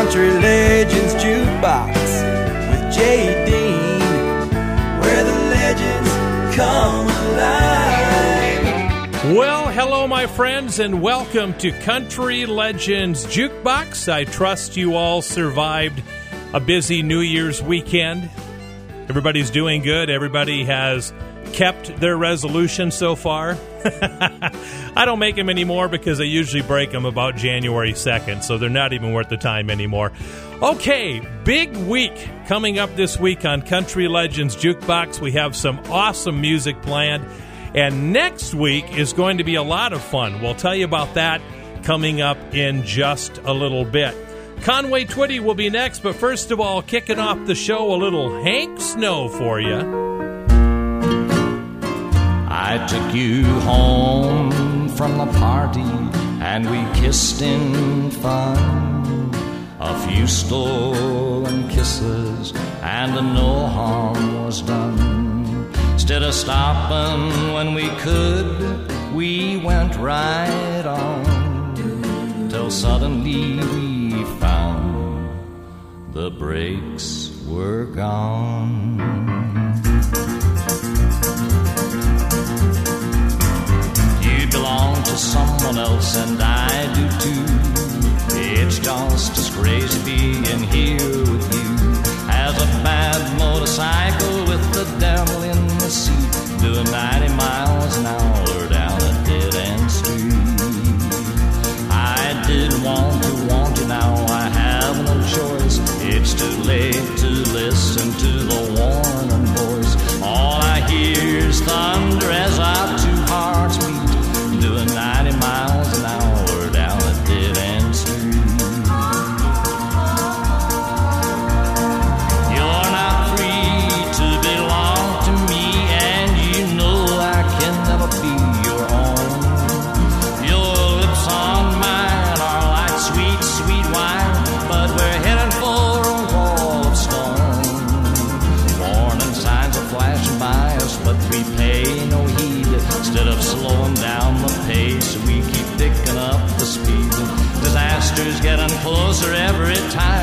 Country Legends Jukebox with Jay Dean, where the legends come alive. Well, hello, my friends, and welcome to Country Legends Jukebox. I trust you all survived a busy New Year's weekend. Everybody's doing good. Everybody has kept their resolution so far. I don't make them anymore because I usually break them about January 2nd, so they're not even worth the time anymore. Okay, big week coming up this week on Country Legends Jukebox. We have some awesome music planned, and next week is going to be a lot of fun. We'll tell you about that coming up in just a little bit. Conway Twitty will be next, but first of all, kicking off the show, a little Hank Snow for you. I took you home from the party and we kissed in fun. A few stolen kisses and no harm was done. Instead of stopping when we could, we went right on till suddenly we found the brakes were gone. Belong to someone else, and I do too. It's just as crazy being here with you as a bad motorcycle with the devil in the seat, doing 90 miles closer every time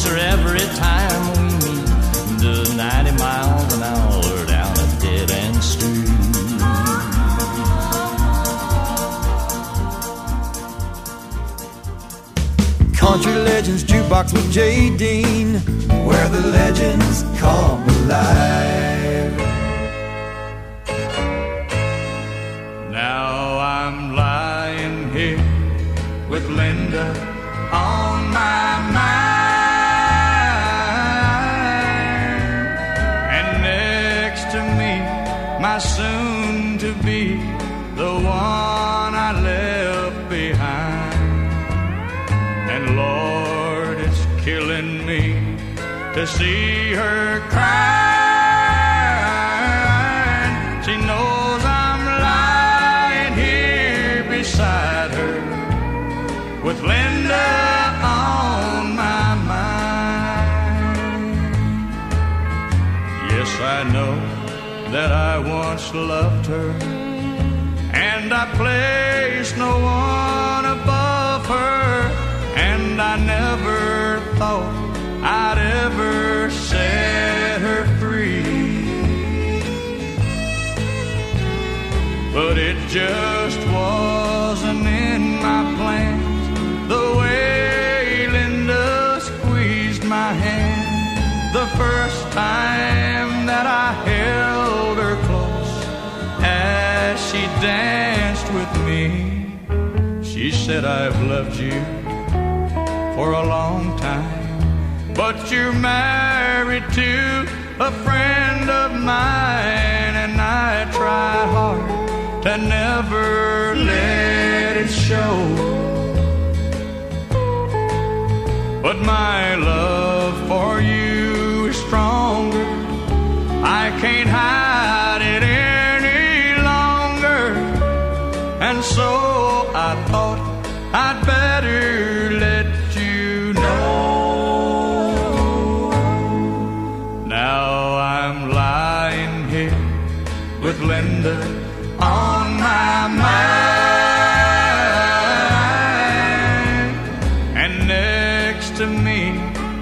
closer every time we meet. Do 90 miles an hour down a dead end street. Country Legends Jukebox with Jay Dean, where the legends come alive. That I once loved her, and I placed no one above her, and I never thought I'd ever set her free. But it just wasn't in my plans. The way Linda squeezed my hand. The first time that I held she danced with me. She said, I've loved you for a long time, but you're married to a friend of mine, and I tried hard to never let it show. But my love for you is stronger. I can't hide And so I thought I'd better let you know. Now I'm lying here with Linda on my mind. And next to me,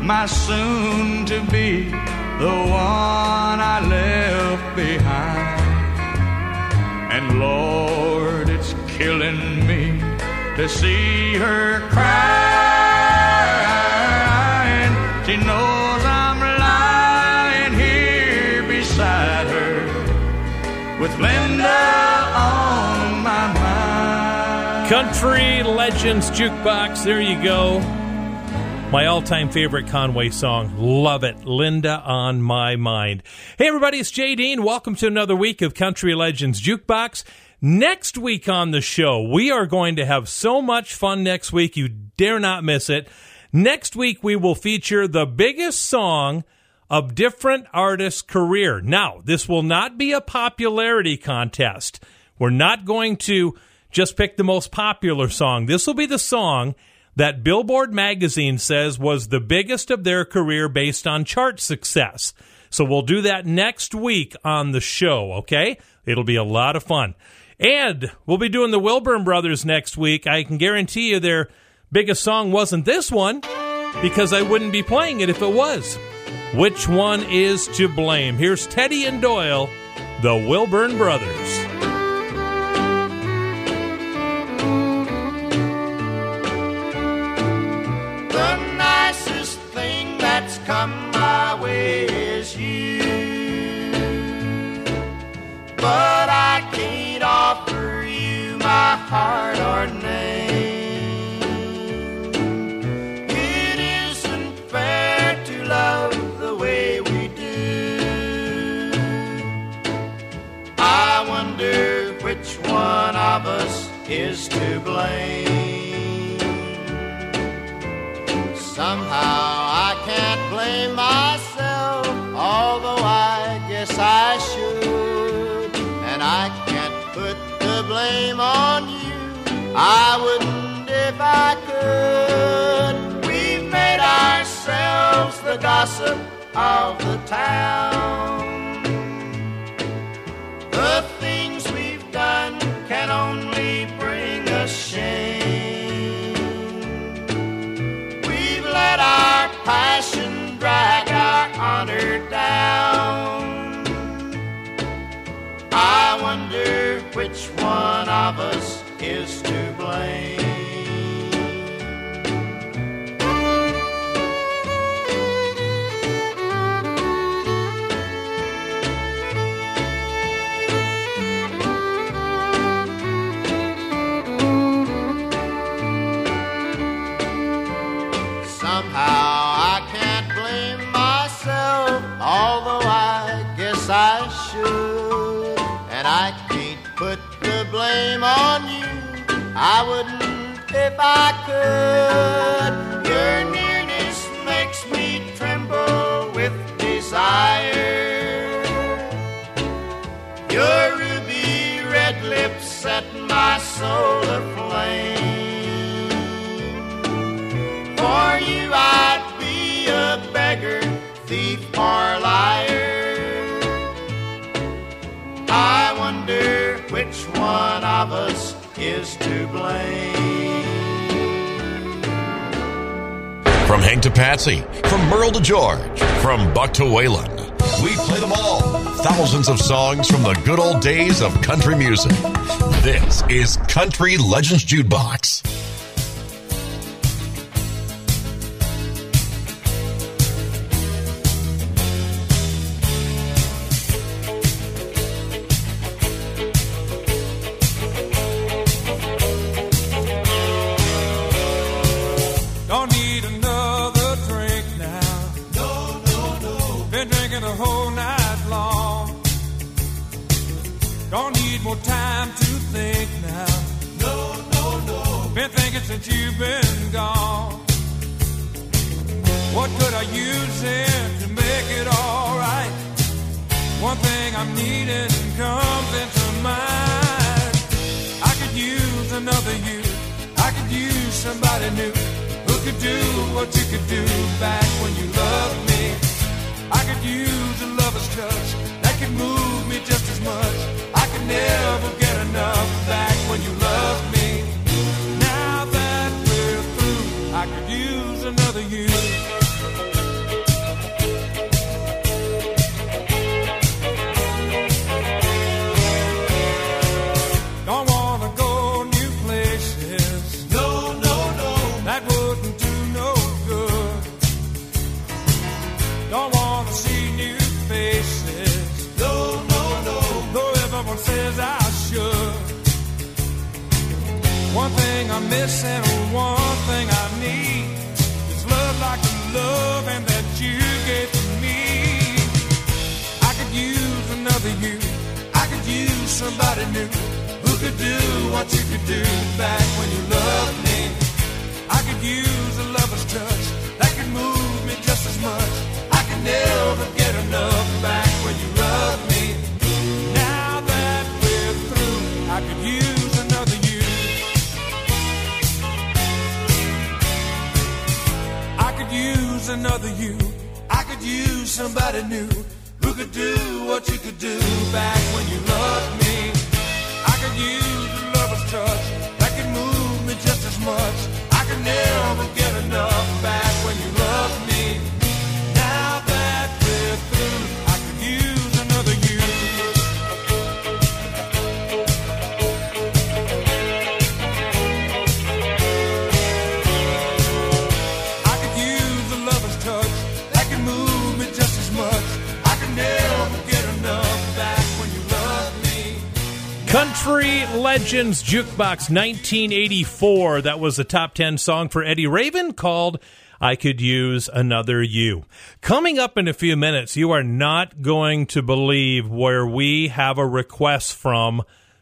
my soon to be, the one I left behind. Killing me to see her crying. She knows I'm lying here beside her with Linda on my mind. Country Legends Jukebox. There you go. My all time favorite Conway song. Love it. Linda on my mind. Hey, everybody, it's Jay Dean. Welcome to another week of Country Legends Jukebox. Next week on the show, we are going to have so much fun next week. You dare not miss it. Next week, we will feature the biggest song of different artists' career. Now, this will not be a popularity contest. We're not going to just pick the most popular song. This will be the song that Billboard magazine says was the biggest of their career based on chart success. So we'll do that next week on the show, okay? It'll be a lot of fun. And we'll be doing the Wilburn Brothers next week. I can guarantee you their biggest song wasn't this one because I wouldn't be playing it if it was. Which one is to blame? Here's Teddy and Doyle, the Wilburn Brothers. The nicest thing that's come my way is you. But I my heart or name. It isn't fair to love the way we do. I wonder which one of us is to blame. Somehow I can't blame myself, although I guess I blame on you, I wouldn't if I could. We've made ourselves the gossip of the town. The things we've done can only bring us shame. We've let our passion drag our honor down. One of us is to blame. Somehow I can't blame myself, although I guess I should. And I can't put blame on you, I wouldn't if I could. Your nearness makes me tremble with desire. Your ruby red lips set my soul aflame. For you I'd be a beggar, thief or liar. I one of us is to blame. From Hank to Patsy, from Merle to George, from Buck to Waylon, we play them all. Thousands of songs from the good old days of country music. This is Country Legends Jukebox. Legends Jukebox 1984. That was the top 10 song for Eddie Raven called I Could Use Another You. Coming up in a few minutes, you are not going to believe where we have a request from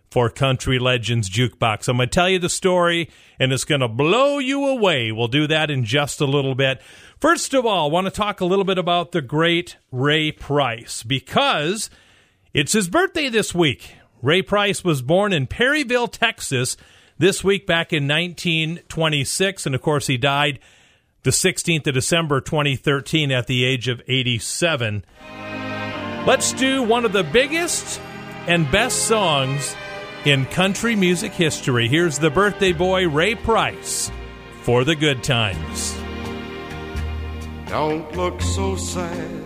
for Country Legends Jukebox. I'm going to tell you the story and it's going to blow you away. We'll do that in just a little bit. First of all, I want to talk a little bit about the great Ray Price because it's his birthday this week. Ray Price was born in Perryville, Texas, this week back in 1926. And of course, he died the 16th of December 2013 at the age of 87. Let's do one of the biggest and best songs in country music history. Here's the birthday boy, Ray Price, for the good times. Don't look so sad.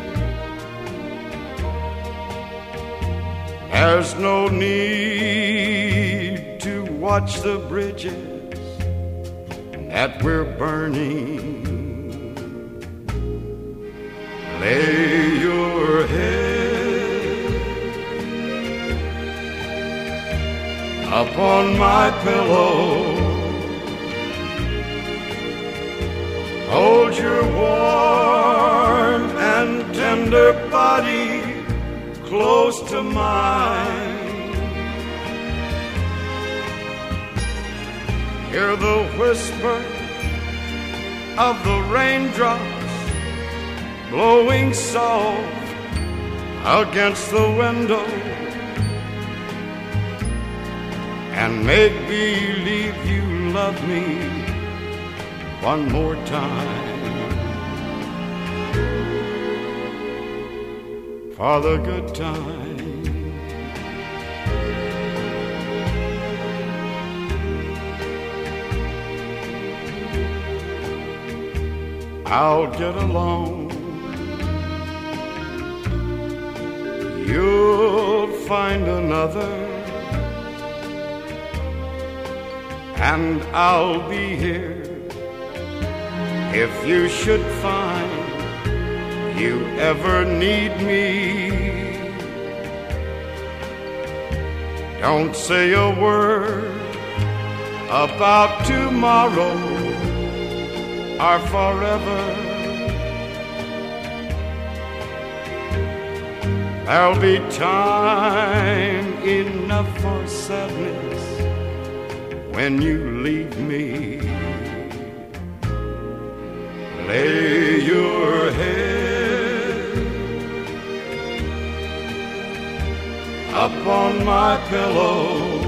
There's no need to watch the bridges that we're burning. Lay your head upon my pillow. Hold your warm and tender body close to mine. Hear the whisper of the raindrops blowing soft against the window. And make believe you love me one more time. For the good time. I'll get along. You'll find another. and I'll be here if you should find you ever need me. Don't say a word about tomorrow or forever. There'll be time enough for sadness when you leave me. Lay your head upon my pillow.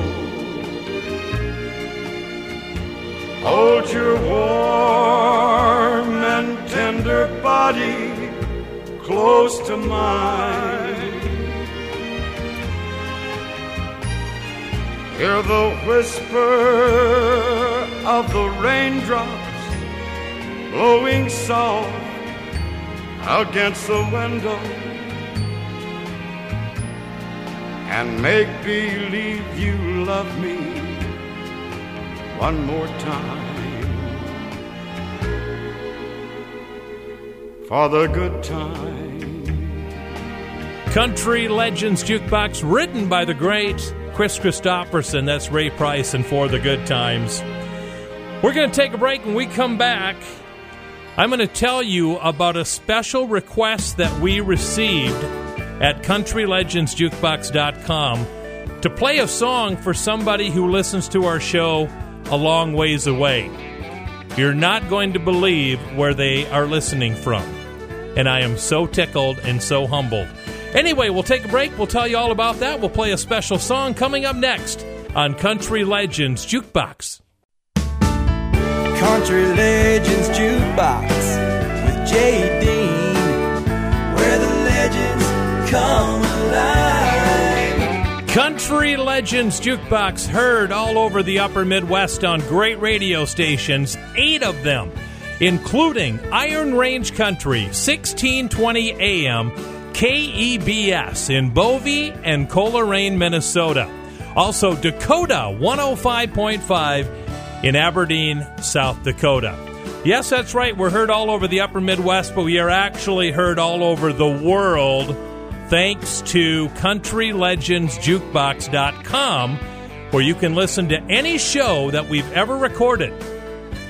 Hold your warm and tender body close to mine. Hear the whisper of the raindrops blowing soft against the window. And make believe you love me one more time. For the good time. Country Legends Jukebox, written by the great Kris Kristofferson. That's Ray Price and For the Good Times. We're going to take a break. When we come back, I'm going to tell you about a special request that we received at CountryLegendsJukebox.com to play a song for somebody who listens to our show a long ways away. You're not going to believe where they are listening from. And I am so tickled and so humbled. Anyway, we'll take a break. We'll tell you all about that. We'll play a special song coming up next on Country Legends Jukebox. Country Legends Jukebox with Jay come alive. Country Legends Jukebox heard all over the upper Midwest on great radio stations, eight of them, including Iron Range Country, 1620 AM, KEBS in Bovey and Coleraine, Minnesota. Also, Dakota 105.5 in Aberdeen, South Dakota. Yes, that's right. We're heard all over the upper Midwest, but we are actually heard all over the world thanks to CountryLegendsJukebox.com, where you can listen to any show that we've ever recorded.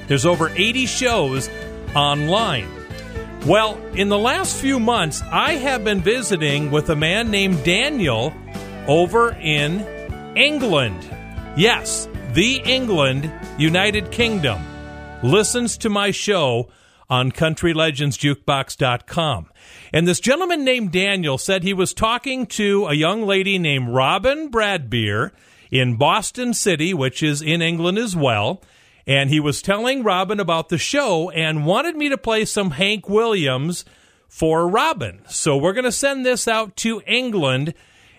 There's over 80 shows online. Well, in the last few months, I have been visiting with a man named Daniel over in England. Yes, the England, United Kingdom, listens to my show on CountryLegendsJukebox.com. And this gentleman named Daniel said he was talking to a young lady named Robin Bradbeer in Boston City, which is in England as well. And he was telling Robin about the show and wanted me to play some Hank Williams for Robin. So we're going to send this out to England.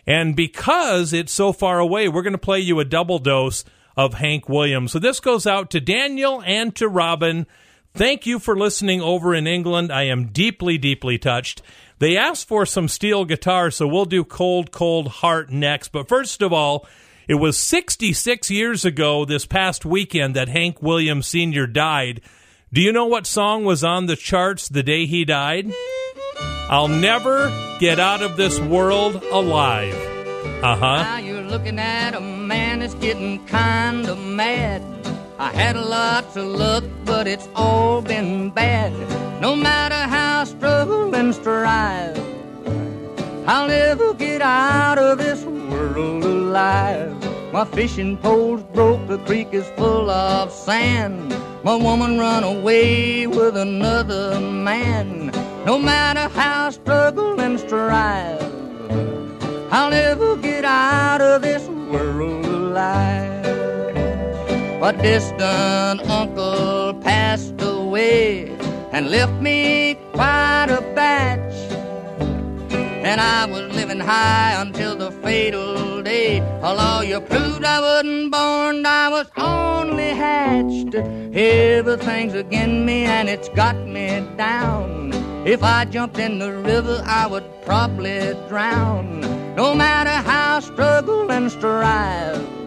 And because it's so far away, we're going to play you a double dose of Hank Williams. So this goes out to Daniel and to Robin. Thank you for listening over in England. I am deeply, deeply touched. They asked for some steel guitar, so we'll do Cold, Cold Heart next. But first of all, it was 66 years ago this past weekend that Hank Williams Sr. died. Do you know what song was on the charts the day he died? I'll never get out of this world alive. Uh huh. Now you're looking at a man that's getting kinda mad. I had a lot to luck, but it's all been bad. No matter how I struggle and strive, I'll never get out of this world alive. My fishing pole's broke, the creek is full of sand. My woman run away with another man. No matter how I struggle and strive, I'll never get out of this world alive. A distant uncle passed away and left me quite a batch. And I was living high until the fatal day. A lawyer proved I wasn't born, I was only hatched. Everything's against me and it's got me down. If I jumped in the river, I would probably drown. No matter how I struggle and strive,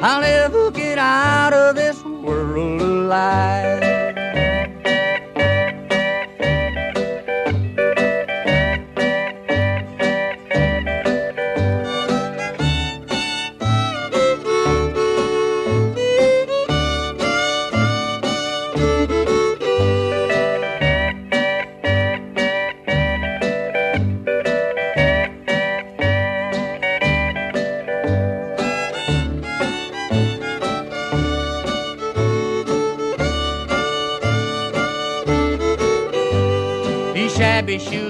I'll never get out of this world alive.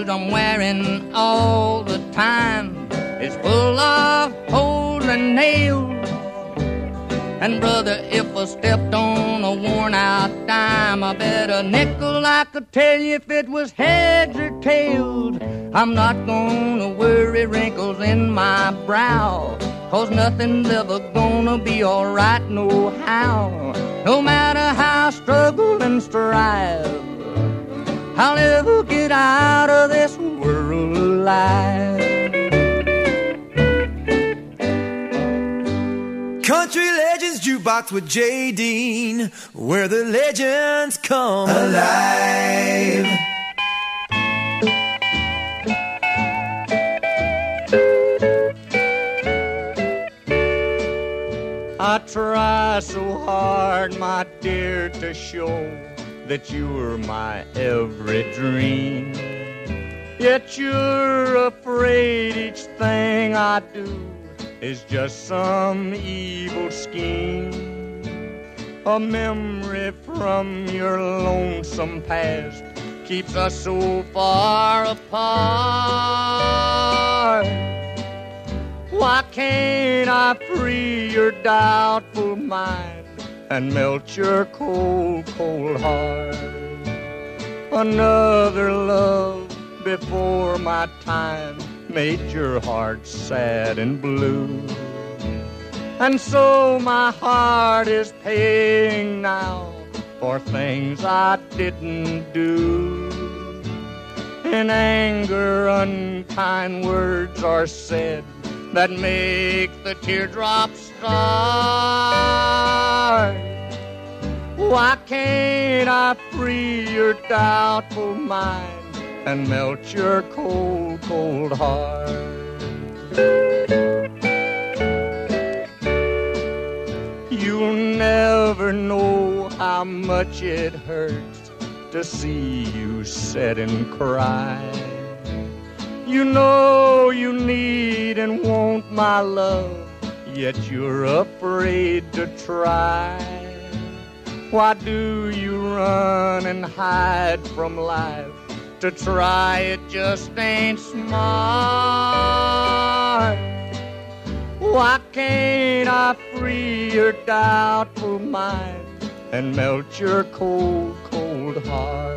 Shoes I'm wearing all the time is full of holes and nails. And brother, if I stepped on a worn out dime, I bet a nickel I could tell you if it was heads or tails. I'm not gonna worry wrinkles in my brow, cause nothing's ever gonna be alright no how. No matter how I struggle and strive. I'll never get out of this world alive. Country Legends Jukebox with Jay Dean, where the legends come alive. I try so hard, my dear, to show that you were my every dream. Yet you're afraid each thing I do is just some evil scheme. A memory from your lonesome past keeps us so far apart. Why can't I free your doubtful mind and melt your cold, cold heart? Another love before my time made your heart sad and blue. And so my heart is paying now for things I didn't do. In anger, unkind words are said that make the teardrops start. Why can't I free your doubtful mind and melt your cold, cold heart? You'll never know how much it hurts to see you sit and cry. You know you need and want my love, yet you're afraid to try. Why do you run and hide from life? To try it just ain't smart. Why can't I free your doubtful mind and melt your cold, cold heart?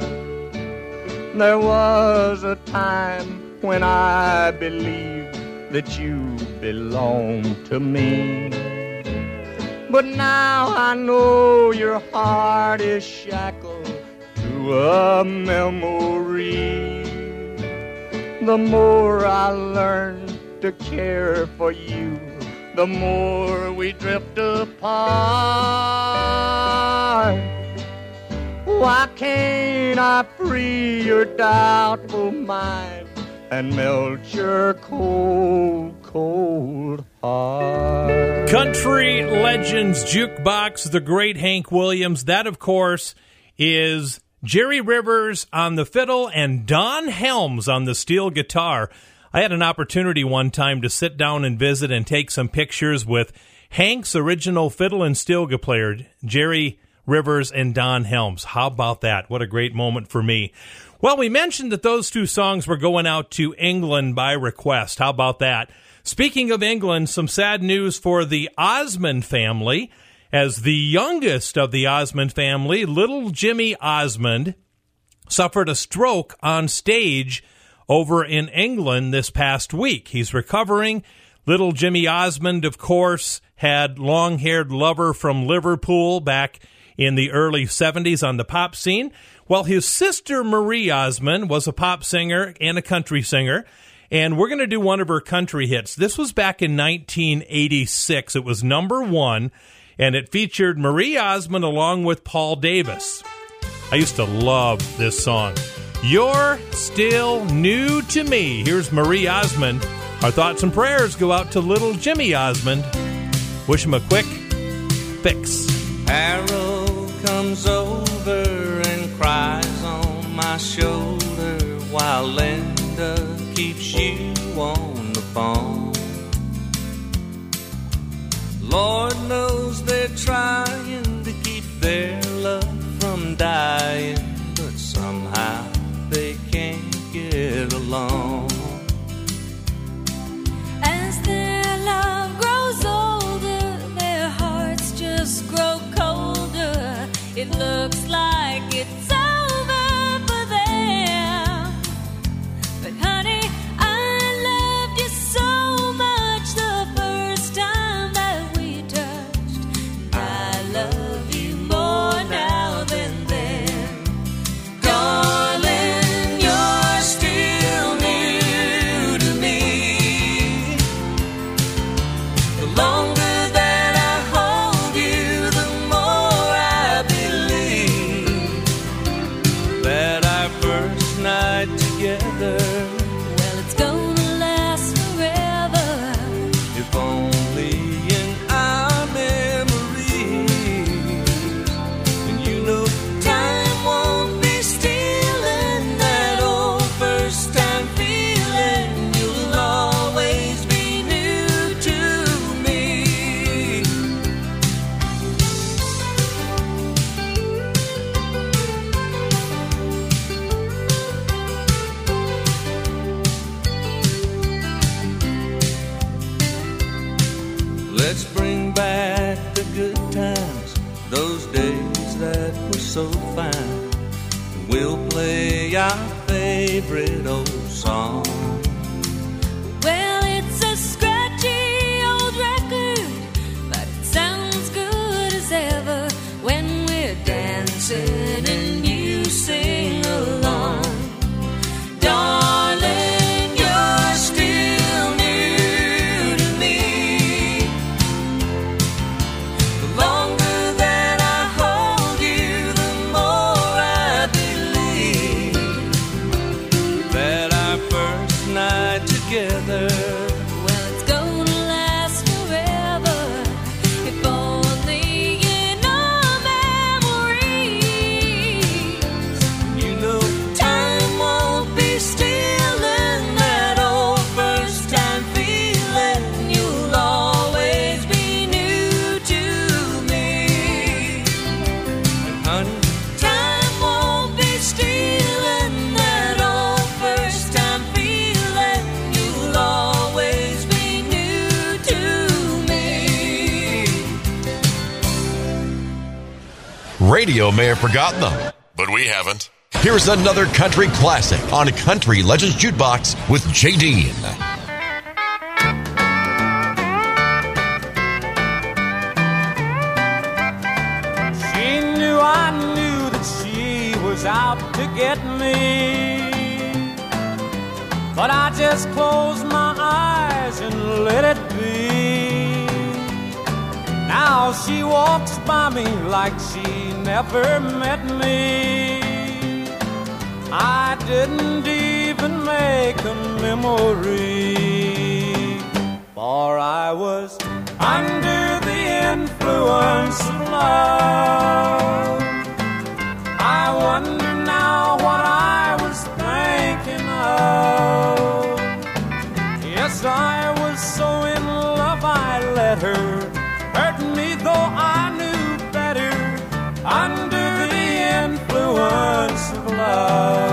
There was a time when I believed that you belonged to me. But now I know your heart is shackled to a memory. The more I learn to care for you, the more we drift apart. Why can't I free your doubtful mind and melt your cold, cold heart? Country Legends Jukebox, the great Hank Williams. That, of course, is Jerry Rivers on the fiddle and Don Helms on the steel guitar. I had an opportunity one time to sit down and visit and take some pictures with Hank's original fiddle and steel guitar player, Jerry Rivers and Don Helms. How about that? What a great moment for me. Well, we mentioned that those two songs were going out to England by request. How about that? Speaking of England, some sad news for the Osmond family. As the youngest of the Osmond family, little Jimmy Osmond suffered a stroke on stage over in England this past week. He's recovering. Little Jimmy Osmond, of course, had long haired lover from Liverpool back in the early 70s on the pop scene. Well, his sister Marie Osmond was a pop singer and a country singer. And we're going to do one of her country hits. This was back in 1986. It was number one, and it featured Marie Osmond along with Paul Davis. I used to love this song. You're still new to me. Here's Marie Osmond. Our thoughts and prayers go out to little Jimmy Osmond. Wish him a quick fix. Harold comes over cries on my shoulder while Linda keeps you on the phone. Lord knows they're trying to keep their Radio may have forgotten them, but we haven't. Here's another country classic on Country Legends Jukebox with Jay Dean. She knew I knew that she was out to get me. But I just closed my eyes and let it be. Now she walks by me like she never met me. I didn't even make a memory. For I was under the influence of love. I wonder now what I was thinking of. Yes, I was so in love I let her love.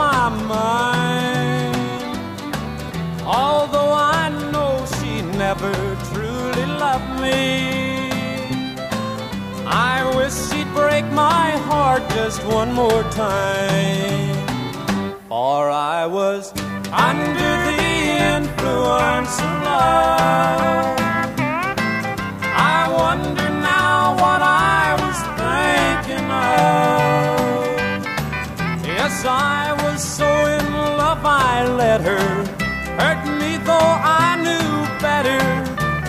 My mind? Although I know she never truly loved me, I wish she'd break my heart just one more time. For I was under the influence of love. I wonder now what I was thinking of. Yes, I love I let her hurt me, though I knew better.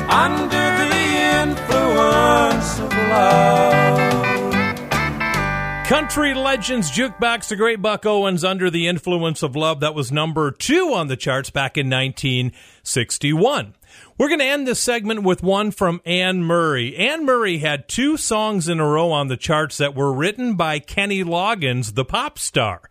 Under the influence of love. Country Legends Jukebox, the great Buck Owens, Under the Influence of Love. That was number two on the charts back in 1961. We're going to end this segment with one from Anne Murray. Anne Murray had two songs in a row on the charts that were written by Kenny Loggins, the pop star.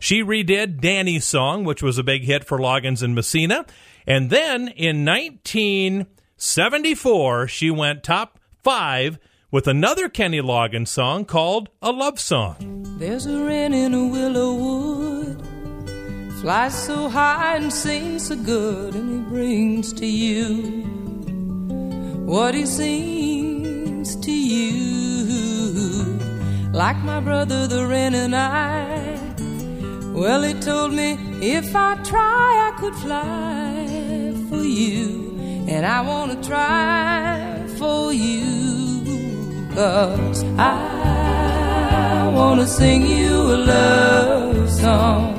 She redid Danny's song, which was a big hit for Loggins and Messina. And then in 1974, she went top five with another Kenny Loggins song called A Love Song. There's a wren in a willow wood, flies so high and sings so good, and he brings to you what he sings to you. Like my brother the wren and I, well, he told me if I try, I could fly for you, and I want to try for you. Cause I wanna sing you a love song.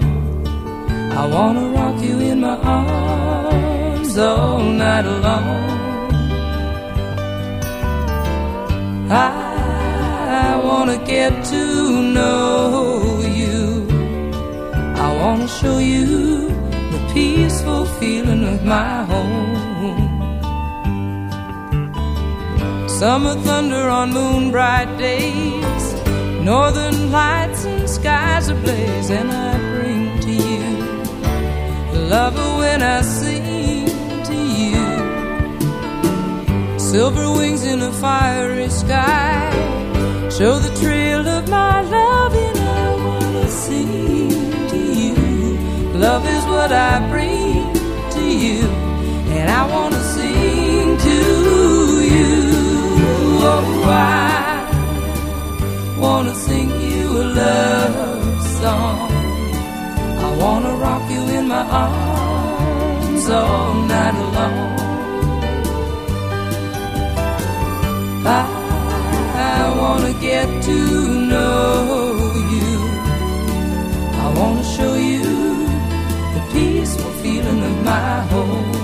I wanna rock you in my arms all night long. I wanna get to know show you the peaceful feeling of my home. Summer thunder on moon bright days, northern lights and skies ablaze, and I bring to you the lover when I sing to you. Silver wings in a fiery sky show the trail of my love, and I wanna you. Love is what I bring to you, and I wanna sing to you. Oh, I wanna sing you a love song. I wanna rock you in my arms all night long. I, I wanna get to know you. I wanna show you my home.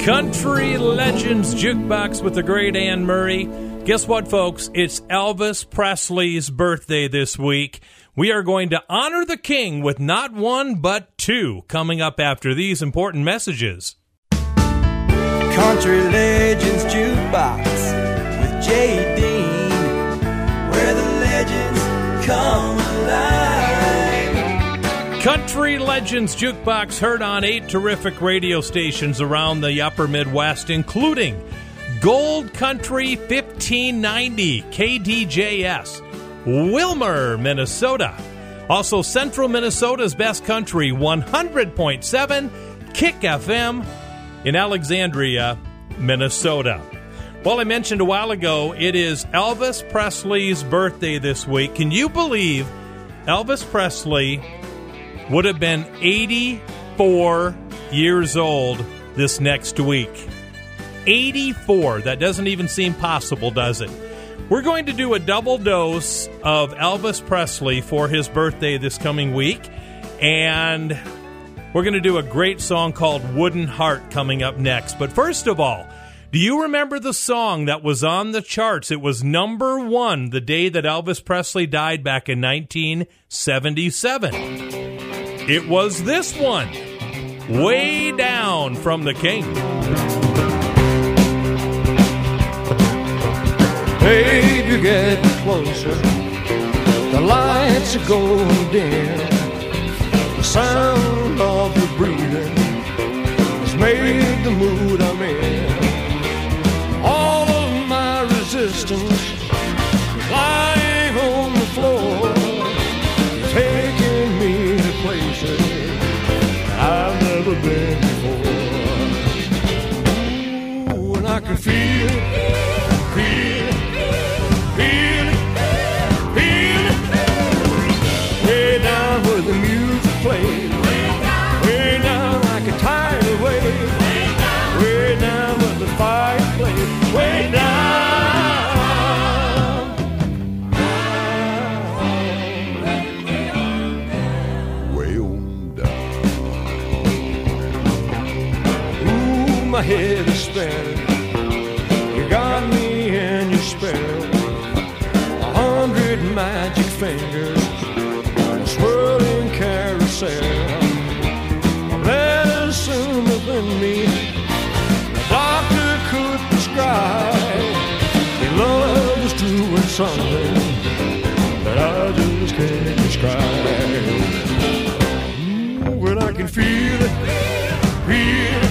Country Legends Jukebox with the great Anne Murray. Guess what, folks? It's Elvis Presley's birthday this week. We are going to honor the king with not one but two coming up after these important messages. Country Legends Jukebox with Dean, where the legends come. Country Legends Jukebox heard on eight terrific radio stations around the upper Midwest, including Gold Country 1590, KDJS, Willmar, Minnesota. Also, Central Minnesota's Best Country 100.7, Kick FM in Alexandria, Minnesota. Well, I mentioned a while ago, it is Elvis Presley's birthday this week. Can you believe Elvis Presley would have been 84 years old this next week? 84. That doesn't even seem possible, does it? We're going to do a double dose of Elvis Presley for his birthday this coming week. And we're going to do a great song called Wooden Heart coming up next. But first of all, do you remember the song that was on the charts? It was number one the day that Elvis Presley died back in 1977. It was this one, Way Down from the King. Baby, get closer. The lights are going dim. The sound of your breathing has made the mood spinning. You got me in your spell. A hundred magic fingers, a swirling carousel. A medicine within me, the doctor could prescribe. Your love is doing something that I just can't describe. Ooh, when I can feel it, feel it,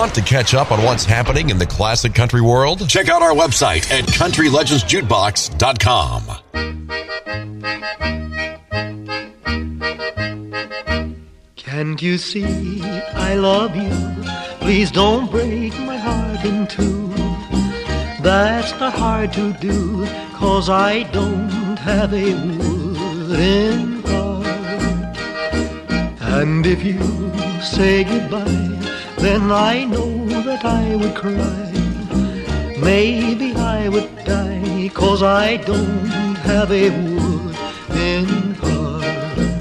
Want to catch up on what's happening in the classic country world? Check out our website at countrylegendsjukebox.com. Can't you see I love you? Please don't break my heart in two. That's not hard to do, cause I don't have a wooden heart. And if you say goodbye, then I know that I would cry. Maybe I would die, cause I don't have a wooden heart.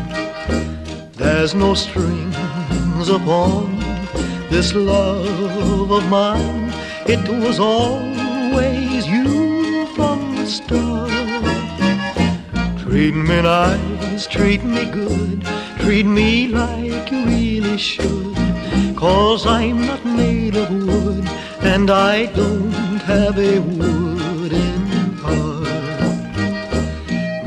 There's no strings upon this love of mine. It was always you from the start. Treat me nice, treat me good, treat me like you really should. Cause I'm not made of wood, and I don't have a wooden heart.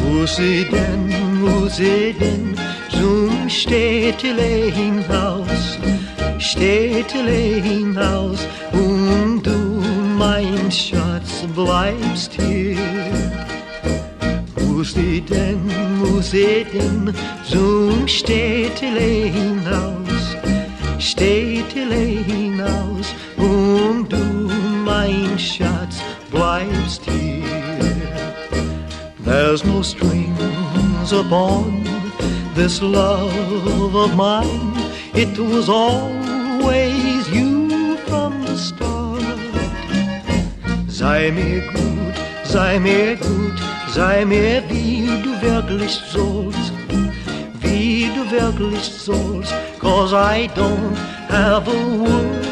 Muss ich denn, muss ich denn zum Städtele hinaus, Städtele hinaus, und du, mein Schatz, bleibst hier. Muss ich denn, muss ich denn zum Städtele hinaus, Städtele hinaus, und du, mein Schatz, bleibst hier. There's no strings upon this love of mine. It was always you from the start. Sei mir gut, sei mir gut, sei mir wie du wirklich sollst, du wirklich sollst, cause I don't have a wooden.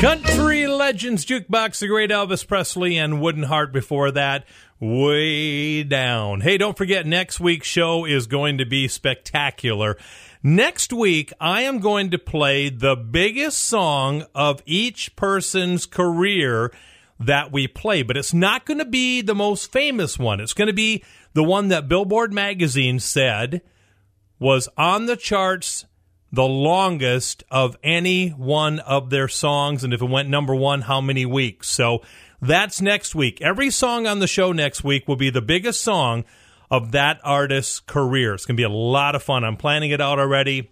Country Legends Jukebox, the great Elvis Presley and Wooden Heart before that. Way down. Hey, don't forget, next week's show is going to be spectacular. Next week, I am going to play the biggest song of each person's career that we play, but it's not going to be the most famous one. It's going to be the one that Billboard magazine said was on the charts the longest of any one of their songs, and if it went number one, how many weeks. So that's next week. Every song on the show next week will be the biggest song of that artist's career. It's going to be a lot of fun. I'm planning it out already.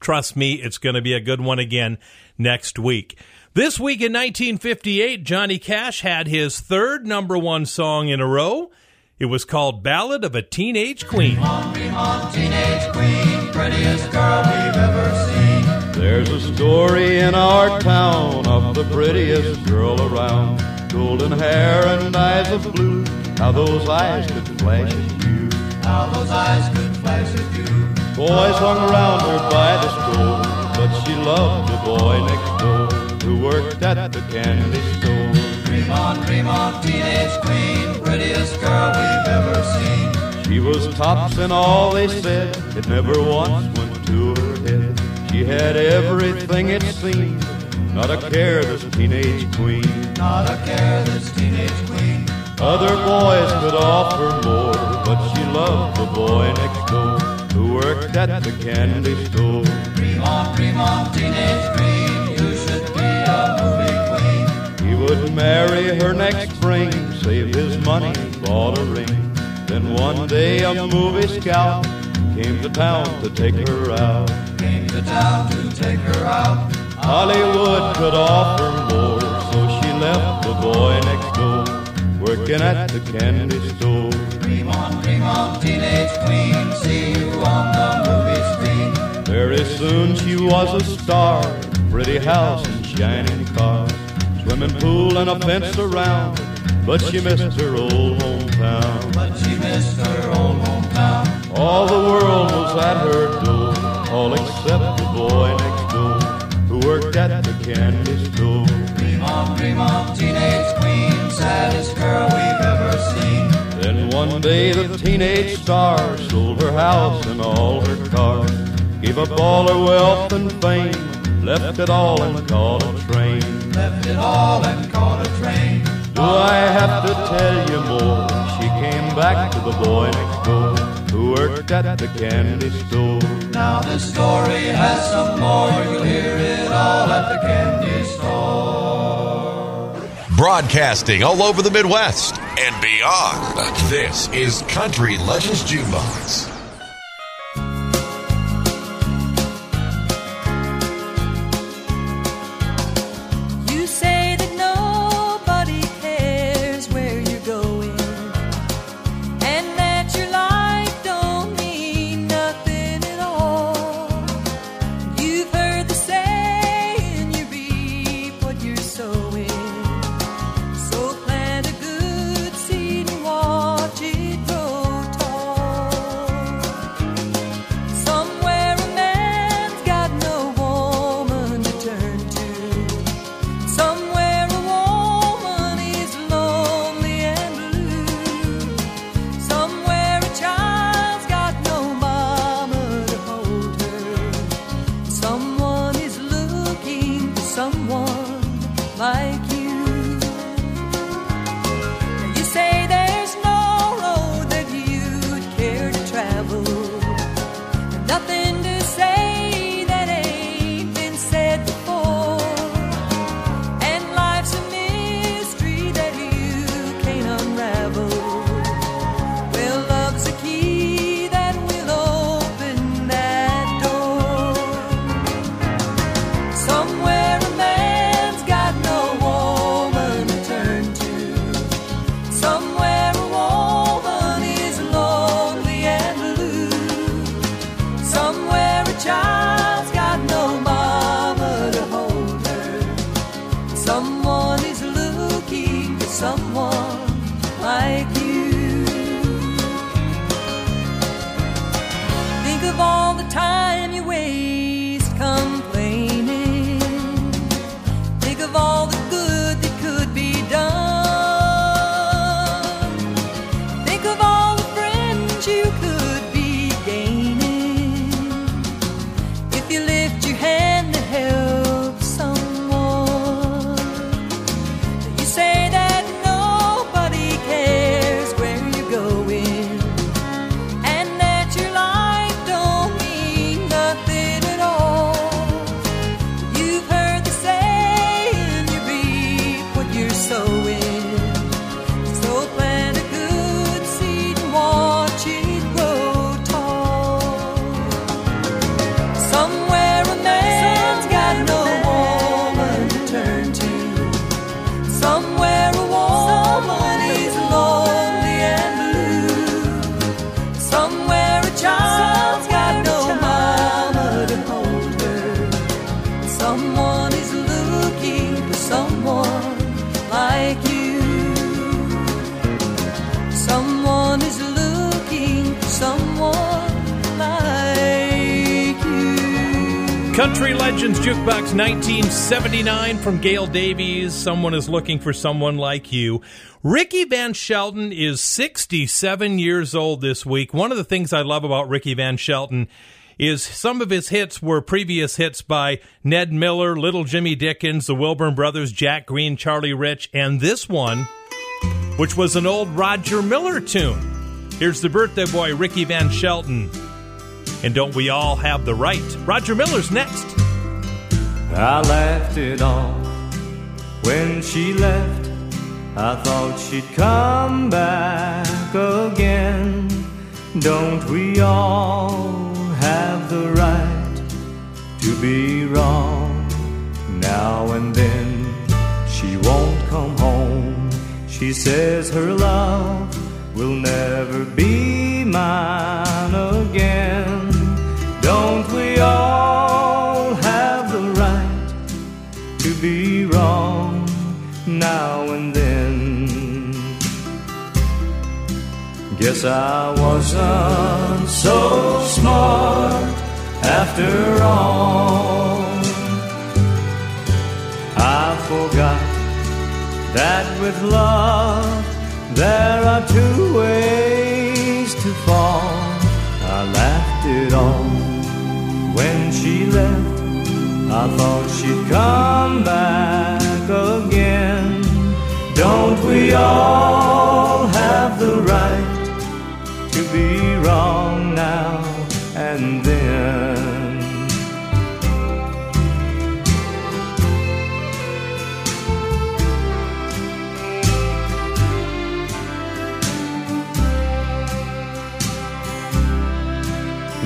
Trust me, it's going to be a good one again next week. This week in 1958, Johnny Cash had his third number one song in a row. It was called Ballad of a Teenage Queen. Dream on, teenage queen, prettiest girl we've ever seen. There's a story in our town of the prettiest girl around. Golden hair and eyes of blue. How those eyes could flash at you. How those eyes could flash at you. Boys hung around her by the store, but she loved the boy next door who worked at the candy store. Dream on, dream on, teenage queen, prettiest girl we've ever seen. She was tops in all they said, it never once went to her head. She had everything it seemed, not a care this teenage queen. Not a care this teenage queen. Other boys could offer more, but she loved the boy next door who worked at the candy store. Dream on, dream on, teenage queen, would marry her next spring, save his money, bought a ring. Then one day a movie scout came to town to take her out. Came to town to take her out. Hollywood could offer more, so she left the boy next door, working at the candy store. Dream on, dream on, teenage queen, see you on the movie screen. Very soon she was a star, pretty house and shining cars, swimming pool and a fence around. But she missed her old hometown. But she missed her old hometown. All the world was at her door, all except the boy next door who worked at the candy store. Dream on, dream on, teenage queen, saddest girl we've ever seen. Then one day the teenage star sold her house and all her cars, gave up all her wealth and fame, left it all and caught a train. Left it all and caught a train. Do I have to tell you more? She came back to the boy next door who worked at the candy store. Now the story has some more, you'll hear it all at the candy store. Broadcasting all over the Midwest and beyond. This is Country Legends Jukebox. From Gail Davies. Someone is looking for someone like you. Ricky Van Shelton is 67 years old this week. One of the things I love about Ricky Van Shelton is some of his hits were previous hits by Ned Miller, Little Jimmy Dickens, the Wilburn Brothers, Jack Greene, Charlie Rich, and this one, which was an old Roger Miller tune. Here's the birthday boy, Ricky Van Shelton. And don't we all have the right? Roger Miller's next. I laughed it off when she left. I thought she'd come back again. Don't we all have the right to be wrong now and then? She won't come home. She says her love will never be mine again. Don't we all Guess I wasn't so smart after all. I forgot that with love there are two ways to fall. I laughed it off when she left. I thought she'd come back again. Don't we all be wrong now and then?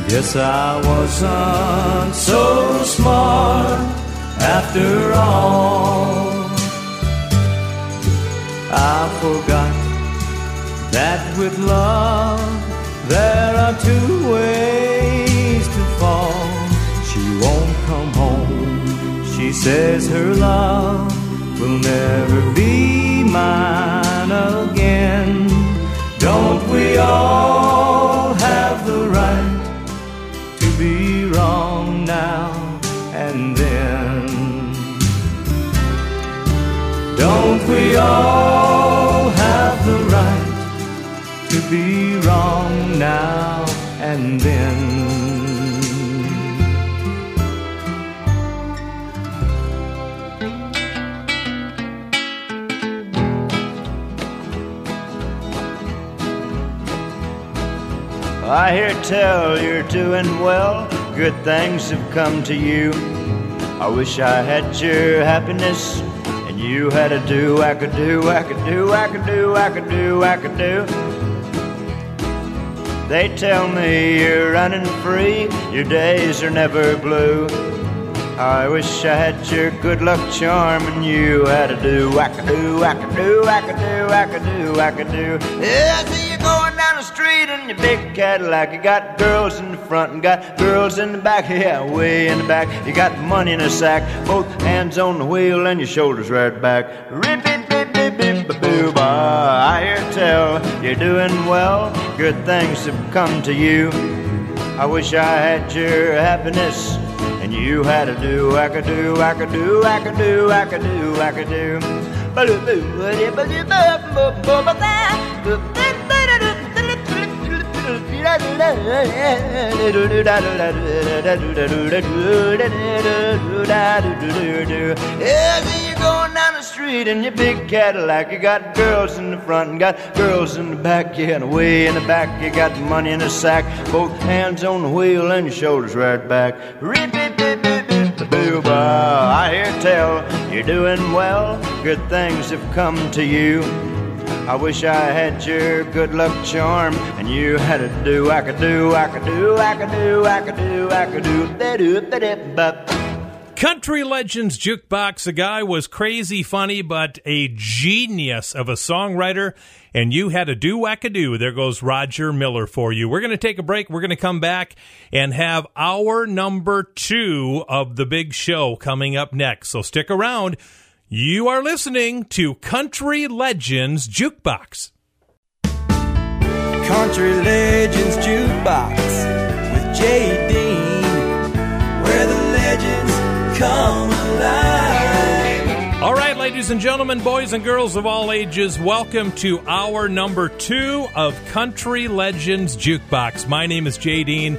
Guess I wasn't so smart after all. I forgot that with love there are two ways to fall. She won't come home. She says her love will never be mine again. Don't we all have the right? to be wrong now and then. Don't we all be wrong now and then? I hear tell you're doing well. Good things have come to you. I wish I had your happiness and you had a do, I could do, I could do, I could do, I could do, I could do. They tell me you're running free, your days are never blue. I wish I had your good luck charm and you had a do, I could do, I could do, I could do, I could do, I could do. Yeah, I see you going down the street in your big Cadillac. You got girls in the front and got girls in the back, yeah, way in the back. You got money in a sack, both hands on the wheel and your shoulders right back. Rip it, bip, bip, bip, bip, boo, ba. I hear tell you're doing well, good things have come to you. I wish I had your happiness and you had a do, I could do, I could do, I could do, I could do, I could do. Yeah, see you going down the street in your big Cadillac. You got girls in the front and got girls in the back. Yeah, and away in the back you got money in a sack. Both hands on the wheel and your shoulders right back. I hear tell you're doing well. Good things have come to you. I wish I had your good luck charm and you had a do, I could do, I could do, I could do, I could do, I could do, do. Country Legends Jukebox. The guy was crazy funny, but a genius of a songwriter. And you had a do wackadoo. There goes Roger Miller for you. We're going to take a break. We're going to come back and have our number two of the big show coming up next. So stick around. You are listening to Country Legends Jukebox. Country Legends Jukebox with Jay ladies and gentlemen, boys and girls of all ages, welcome to our number two of Country Legends Jukebox. My name is Jay Dean.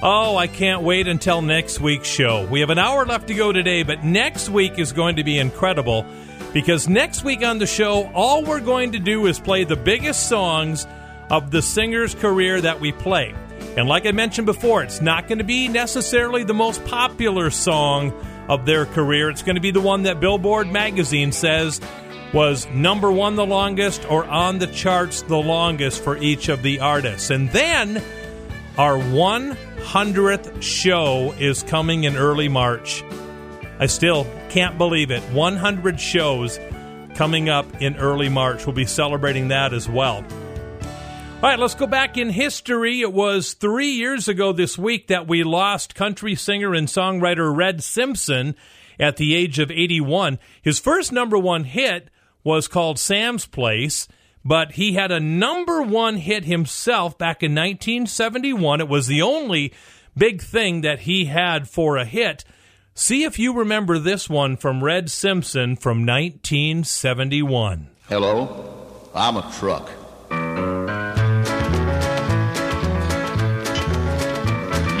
Oh, I can't wait until next week's show. We have an hour left to go today, but next week is going to be incredible because next week on the show, all we're going to do is play the biggest songs of the singer's career that we play. And like I mentioned before, it's not going to be necessarily the most popular song of their career. It's going to be the one that Billboard magazine says was number one the longest or on the charts the longest for each of the artists. And then our 100th show is coming in early March. I still can't believe it. 100 shows coming up in early March. We'll be celebrating that as well. All right, let's go back in history. It was three years ago this week that we lost country singer and songwriter Red Simpson at the age of 81. His first number one hit was called Sam's Place, but he had a number one hit himself back in 1971. It was the only big thing that he had for a hit. See if you remember this one from Red Simpson from 1971. Hello, I'm a truck.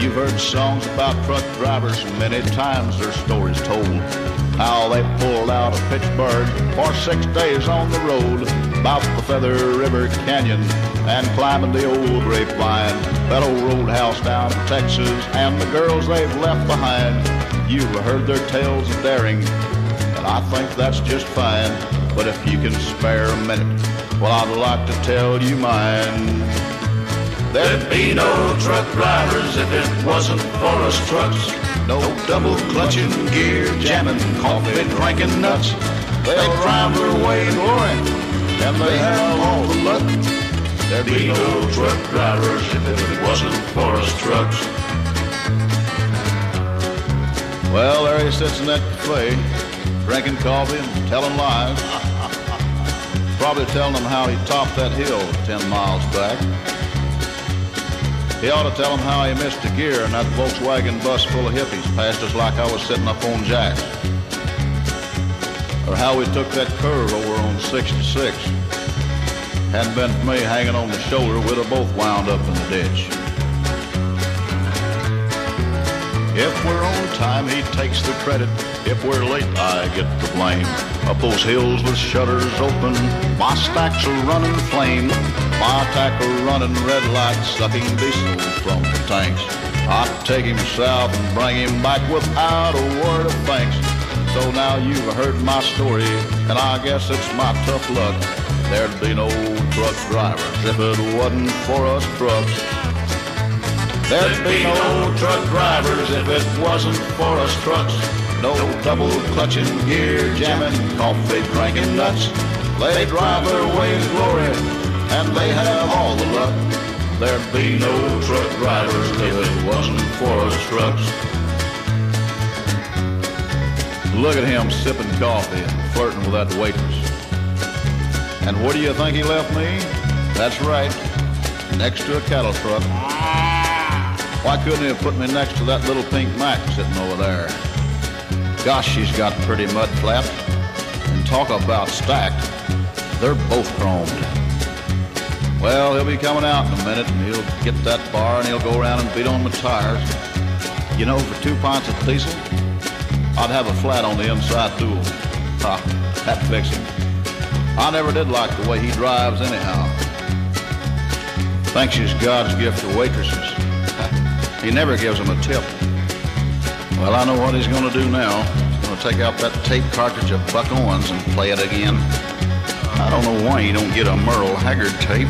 You've heard songs about truck drivers, many times their stories told. How they pulled out of Pittsburgh for six days on the road, about the Feather River Canyon, and climbing the old grapevine, that old roadhouse down in Texas, and the girls they've left behind. You've heard their tales of daring, and I think that's just fine. But if you can spare a minute, well, I'd like to tell you mine. There'd be no truck drivers if it wasn't for us trucks. No double clutching, gear jamming, coffee drinking nuts. They'll drive their way in glory, and they have all the luck. There'd be no truck drivers if it wasn't for us trucks. Well, there he sits in that cafe, drinking coffee and telling lies. Probably telling them how he topped that hill ten miles back. He ought to tell them how he missed a gear and that Volkswagen bus full of hippies passed us like I was sitting up on jacks. Or how we took that curve over on 66. Hadn't been for me hanging on the shoulder, we'd have both wound up in the ditch. If we're on time, he takes the credit. If we're late, I get the blame. Up those hills with shutters open, my stacks are running flame. My tackle running red lights, sucking diesel from the tanks. I'd take him south and bring him back without a word of thanks. So now you've heard my story, and I guess it's my tough luck. There'd be no truck drivers if it wasn't for us trucks. There'd be no truck drivers if it wasn't for us trucks. No double clutching, gear jamming, coffee drinking nuts. They drive their way in glory, and they have all the luck. There'd be no truck drivers if it wasn't for us trucks. Look at him sipping coffee and flirting with that waitress. And where do you think he left me? That's right, next to a cattle truck. Why couldn't he have put me next to that little pink Mack sitting over there? Gosh, she's got pretty mud flaps. And talk about stacked. They're both chromed. Well, he'll be coming out in a minute, and he'll get that bar, and he'll go around and beat on the tires. You know, for two pints of diesel, I'd have a flat on the inside dual. Ha, that fix him. I never did like the way he drives anyhow. Thinks he's God's gift to waitresses. He never gives them a tip. Well, I know what he's going to do now. He's going to take out that tape cartridge of Buck Owens and play it again. I don't know why he don't get a Merle Haggard tape.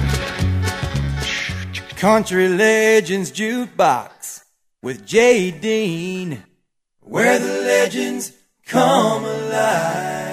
Country Legends Jukebox with Jay Dean, where the legends come alive.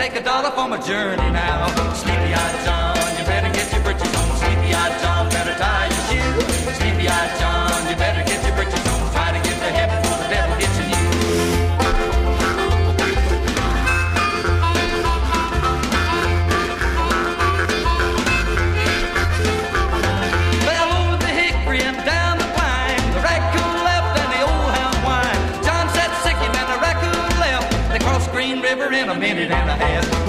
Take a dollar for my journey now. Sleepy-eyed John,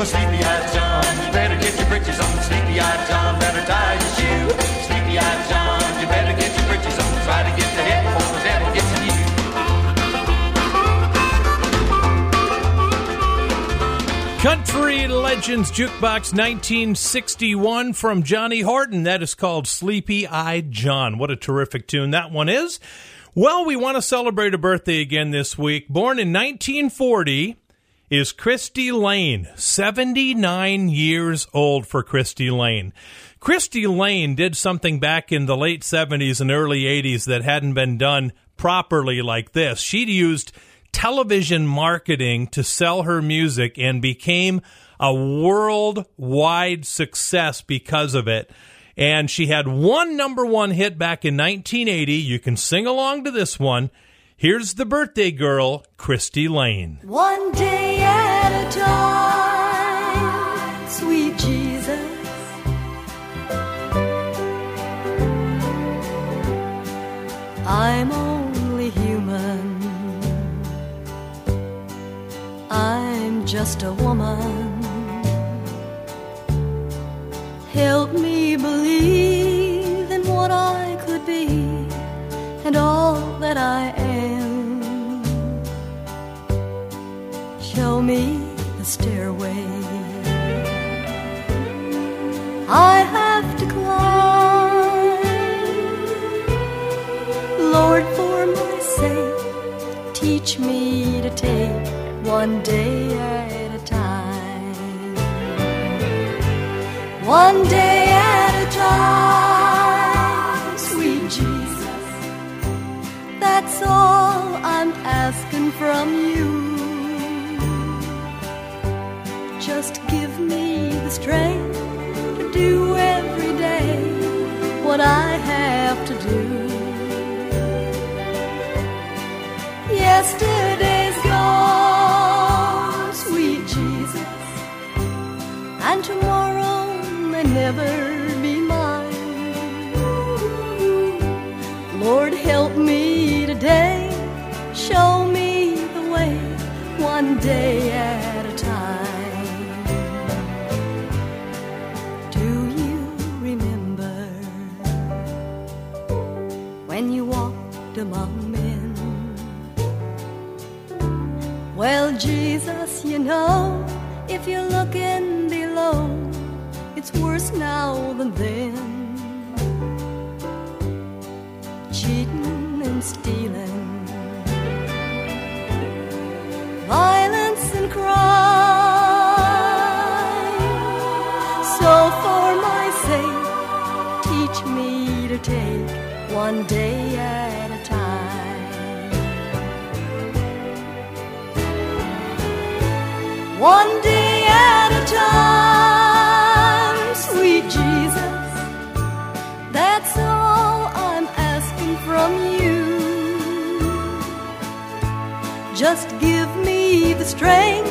Well, sleepy-eyed John, you better get your britches on. Sleepy-eyed John, better tie your shoe. Sleepy-eyed John, you better get your britches on. Try to get to heaven before the devil gets in you. Country Legends Jukebox 1961 from Johnny Horton. That is called Sleepy Eyed John. What a terrific tune that one is. Well, we want to celebrate a birthday again this week. Born in 1940 is Cristy Lane, 79 years old for Cristy Lane. Cristy Lane did something back in the late 70s and early 80s that hadn't been done properly like this. She'd used television marketing to sell her music and became a worldwide success because of it. And she had one number one hit back in 1980. You can sing along to this one. Here's the birthday girl, Cristy Lane. One day at a time, sweet Jesus. I'm only human. I'm just a woman. Help me believe and all that I am. Show me the stairway I have to climb. Lord, for my sake, teach me to take one day at a time. One day at a time, That's all I'm asking from you. Just give me the strength to do every day what I have to do. Yesterday's gone, sweet Jesus, and tomorrow may never be mine. Lord, help me one day at a time. Do you remember when you walked among men? Well, Jesus, you know, if you're looking below, it's worse now than then. One day at a time. One day at a time, sweet Jesus. That's all I'm asking from you. Just give me the strength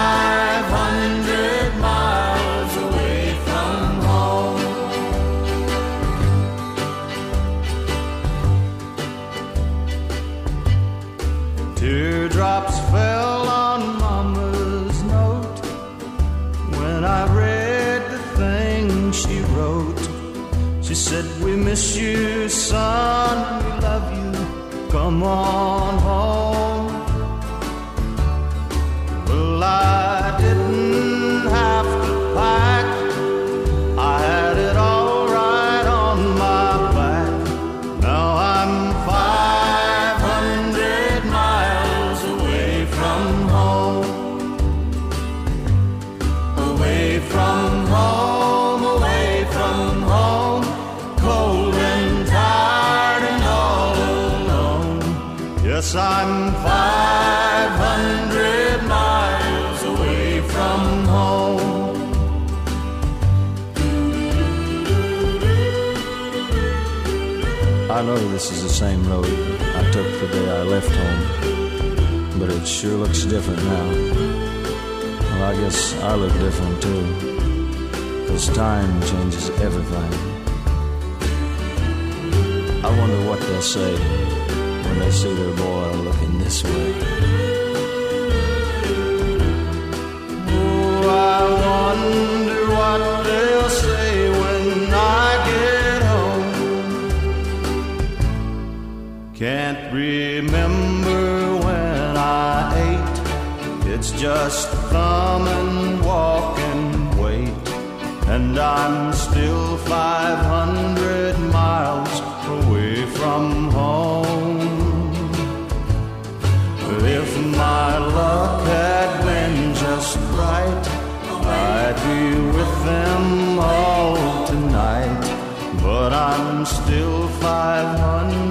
miss you, son, we love you. Come on home. Well, I I know this is the same road I took the day I left home, but it sure looks different now. Well, I guess I look different too, because time changes everything. I wonder what they'll say when they see their boy looking this way. Oh, I wonder what they'll say remember when I ate. It's just thumb and walk and wait. And I'm still 500 miles away from home. If my luck had been just right, I'd be with them all tonight. But I'm still 500 miles away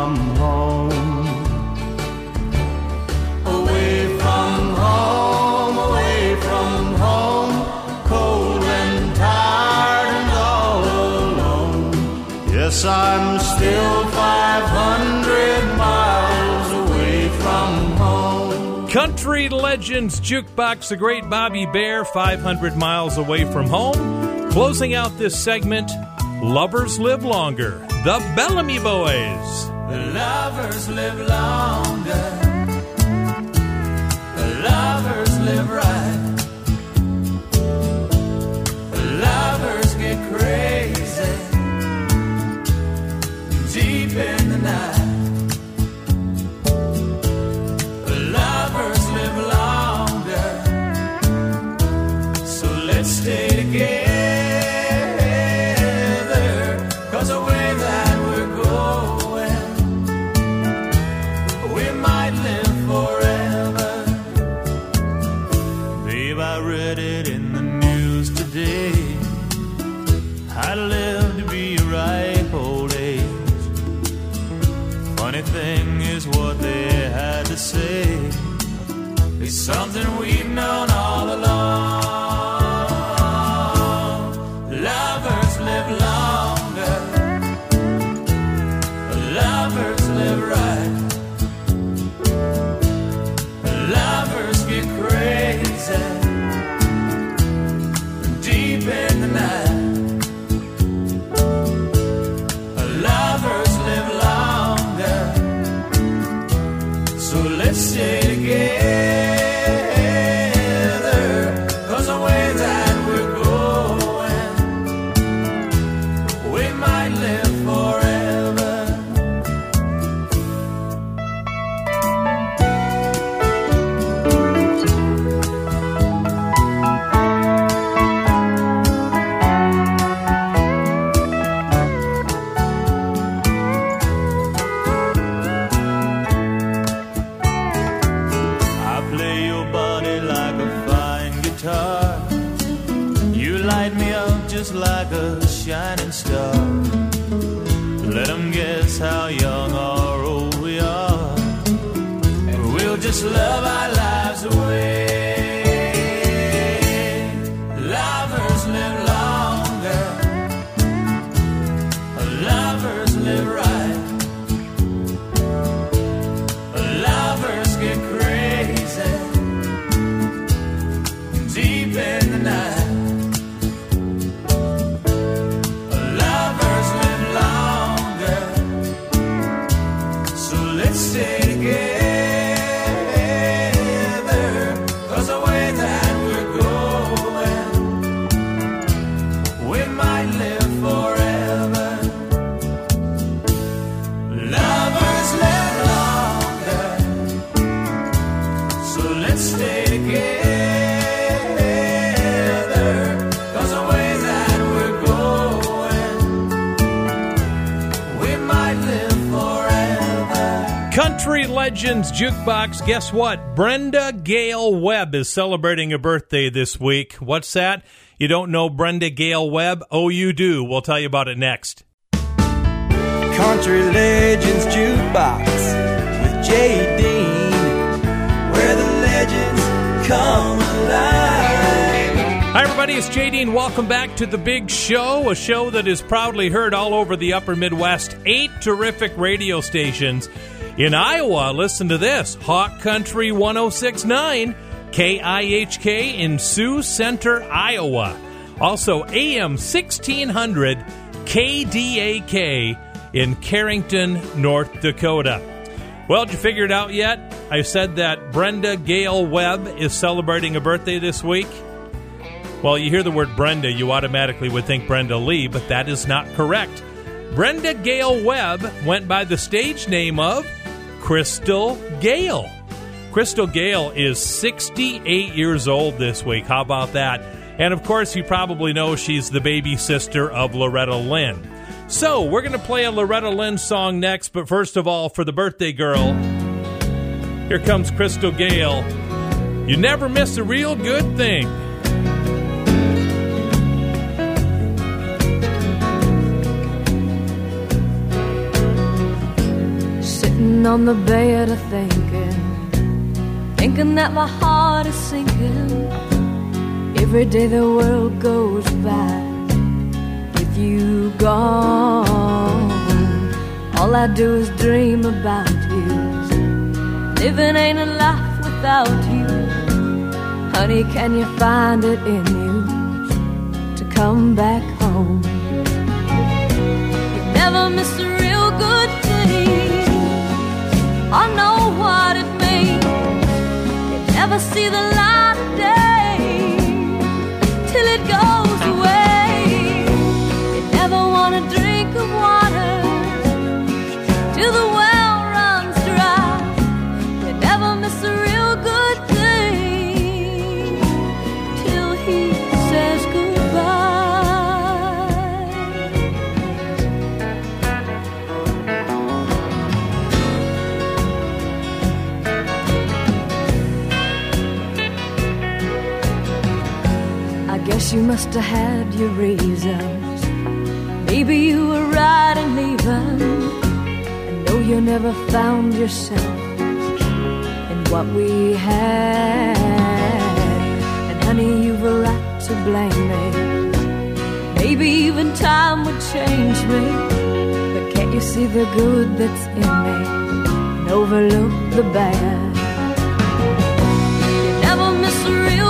from home. Away from home, away from home, cold and tired and all alone. Yes, I'm still 500 miles away from home. Country Legends Jukebox, the great Bobby Bare, 500 miles away from home. Closing out this segment, Lovers Live Longer, the Bellamy Boys. The lovers live longer. The lovers live right. The lovers get crazy deep in the night. The lovers live longer. So let's stay together. Jukebox. Guess what? Brenda Gail Webb is celebrating a birthday this week. What's that? You don't know Brenda Gail Webb? Oh, you do. We'll tell you about it next. Country Legends Jukebox with Jay Dean, where the legends come alive. Hi, everybody. It's JD, and welcome back to The Big Show, a show that is proudly heard all over the upper Midwest. Eight terrific radio stations. In Iowa, listen to this Hawk Country 1069, KIHK in Sioux Center, Iowa. Also, AM 1600, KDAK in Carrington, North Dakota. Well, did you figure it out yet? I said that Brenda Gail Webb is celebrating a birthday this week. Well, you hear the word Brenda, you automatically would think Brenda Lee, but that is not correct. Brenda Gale Webb went by the stage name of Crystal Gayle. Crystal Gayle is 68 years old this week. How about that? And of course, you probably know she's the baby sister of Loretta Lynn. So, we're going to play a Loretta Lynn song next, but first of all, for the birthday girl, here comes Crystal Gayle. You never miss a real good thing. Sitting on the bed of thinking, thinking that my heart is sinking. Every day the world goes by with you gone. All I do is dream about you. Living ain't a life without you. Honey, can you find it in you to come back home? You never miss a real good. I know what it means. You never see the light of day till it goes must have had your reasons. Maybe you were right in leaving. I know you never found yourself in what we had. And honey, you've a right to blame me. Maybe even time would change me. But can't you see the good that's in me and overlook the bad? You never miss a real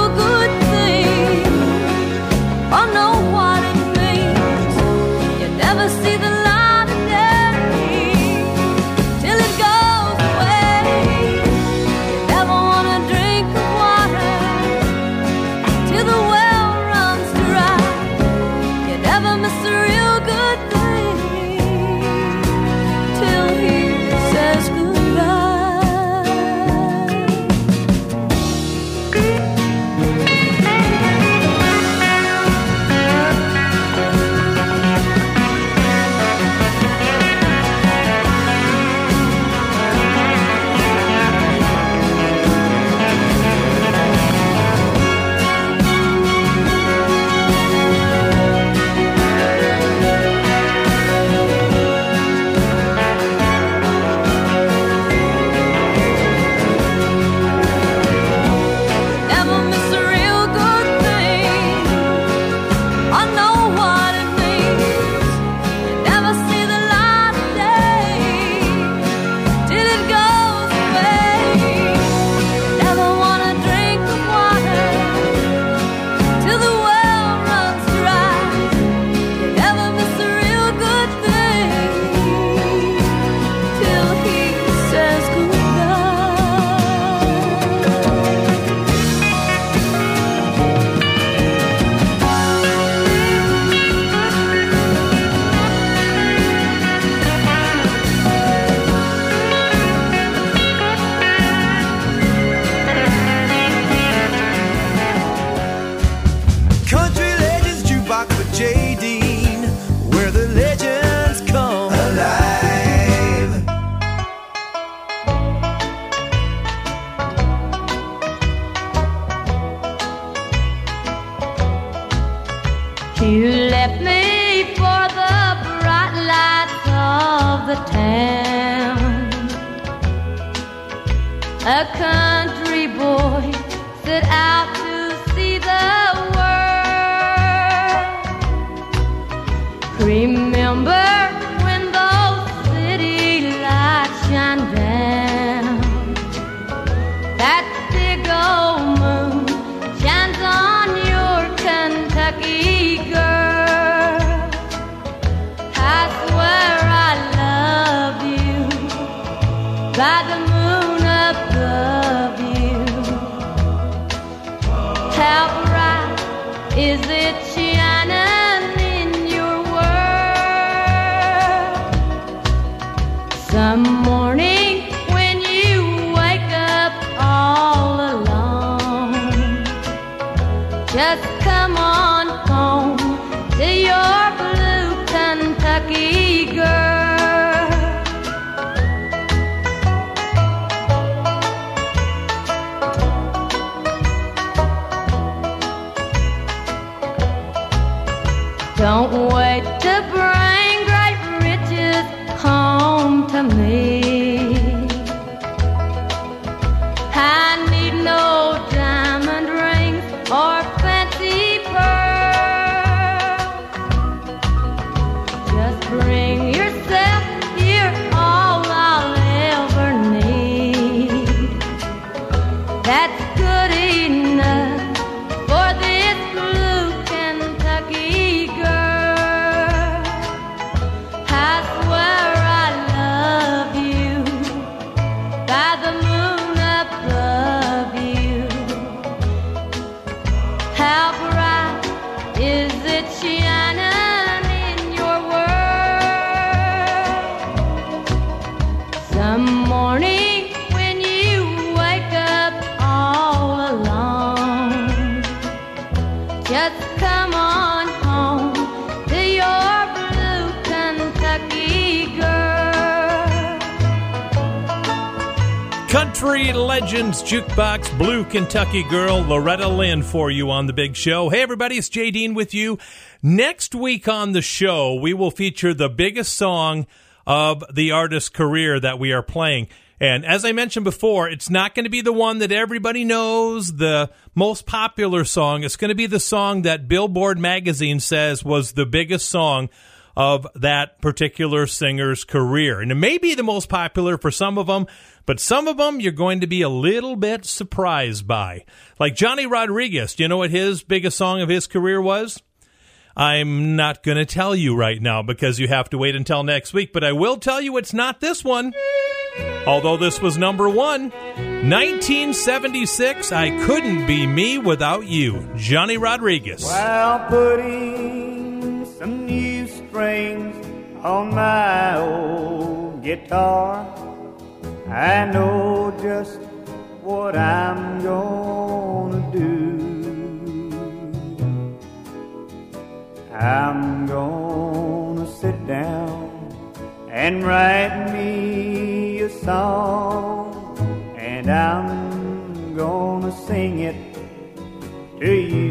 Legends Jukebox Blue Kentucky Girl Loretta Lynn for you on the big show. Hey everybody, it's Jay Dean with you. Next week on the show, we will feature the biggest song of the artist's career that we are playing. And as I mentioned before, it's not going to be the one that everybody knows, the most popular song. It's going to be the song that Billboard magazine says was the biggest song of that particular singer's career. And it may be the most popular for some of them, but some of them you're going to be a little bit surprised by. Like Johnny Rodriguez, do you know what his biggest song of his career was? I'm not going to tell you right now because you have to wait until next week, but I will tell you it's not this one. Although this was number one, 1976, I Couldn't Be Me Without You, Johnny Rodriguez. Strings on my old guitar, I know just what I'm gonna do. I'm gonna sit down and write me a song, and I'm gonna sing it to you.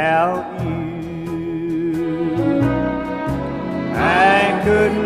Without you. I couldn't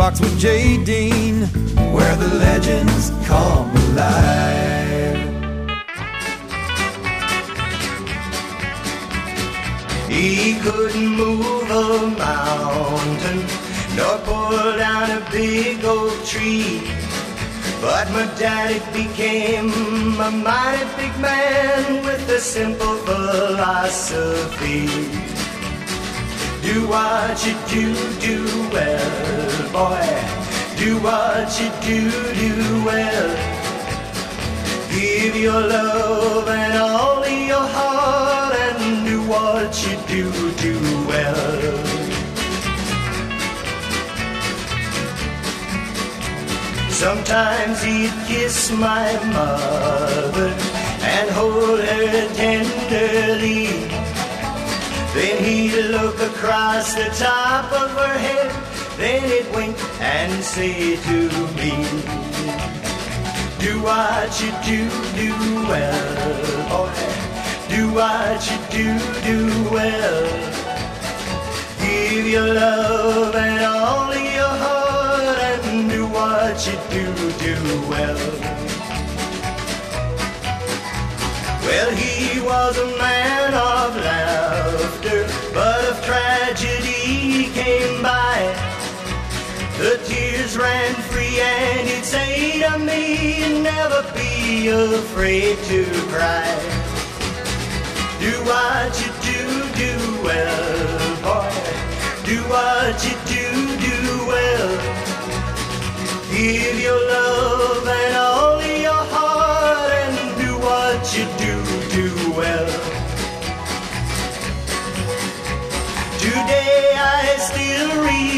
Jukebox with Jay Dean, where the legends come alive. He couldn't move a mountain, nor pull down a big old tree. But my daddy became a mighty big man with a simple philosophy. Do what you do, do well, boy. Do what you do, do well. Give your love and all your heart and do what you do, do well. Sometimes he'd kiss my mother and hold her tenderly. Then he'd look across the top of her head, then he'd wink and say to me, Do what you do, do well, boy. Do what you do, do well. Give your love and all of your heart and do what you do, do well. Well, he was a man of but if tragedy came by, the tears ran free and he'd say to me, never be afraid to cry. Do what you do, do well, boy. Do what you do, do well. Give your love and all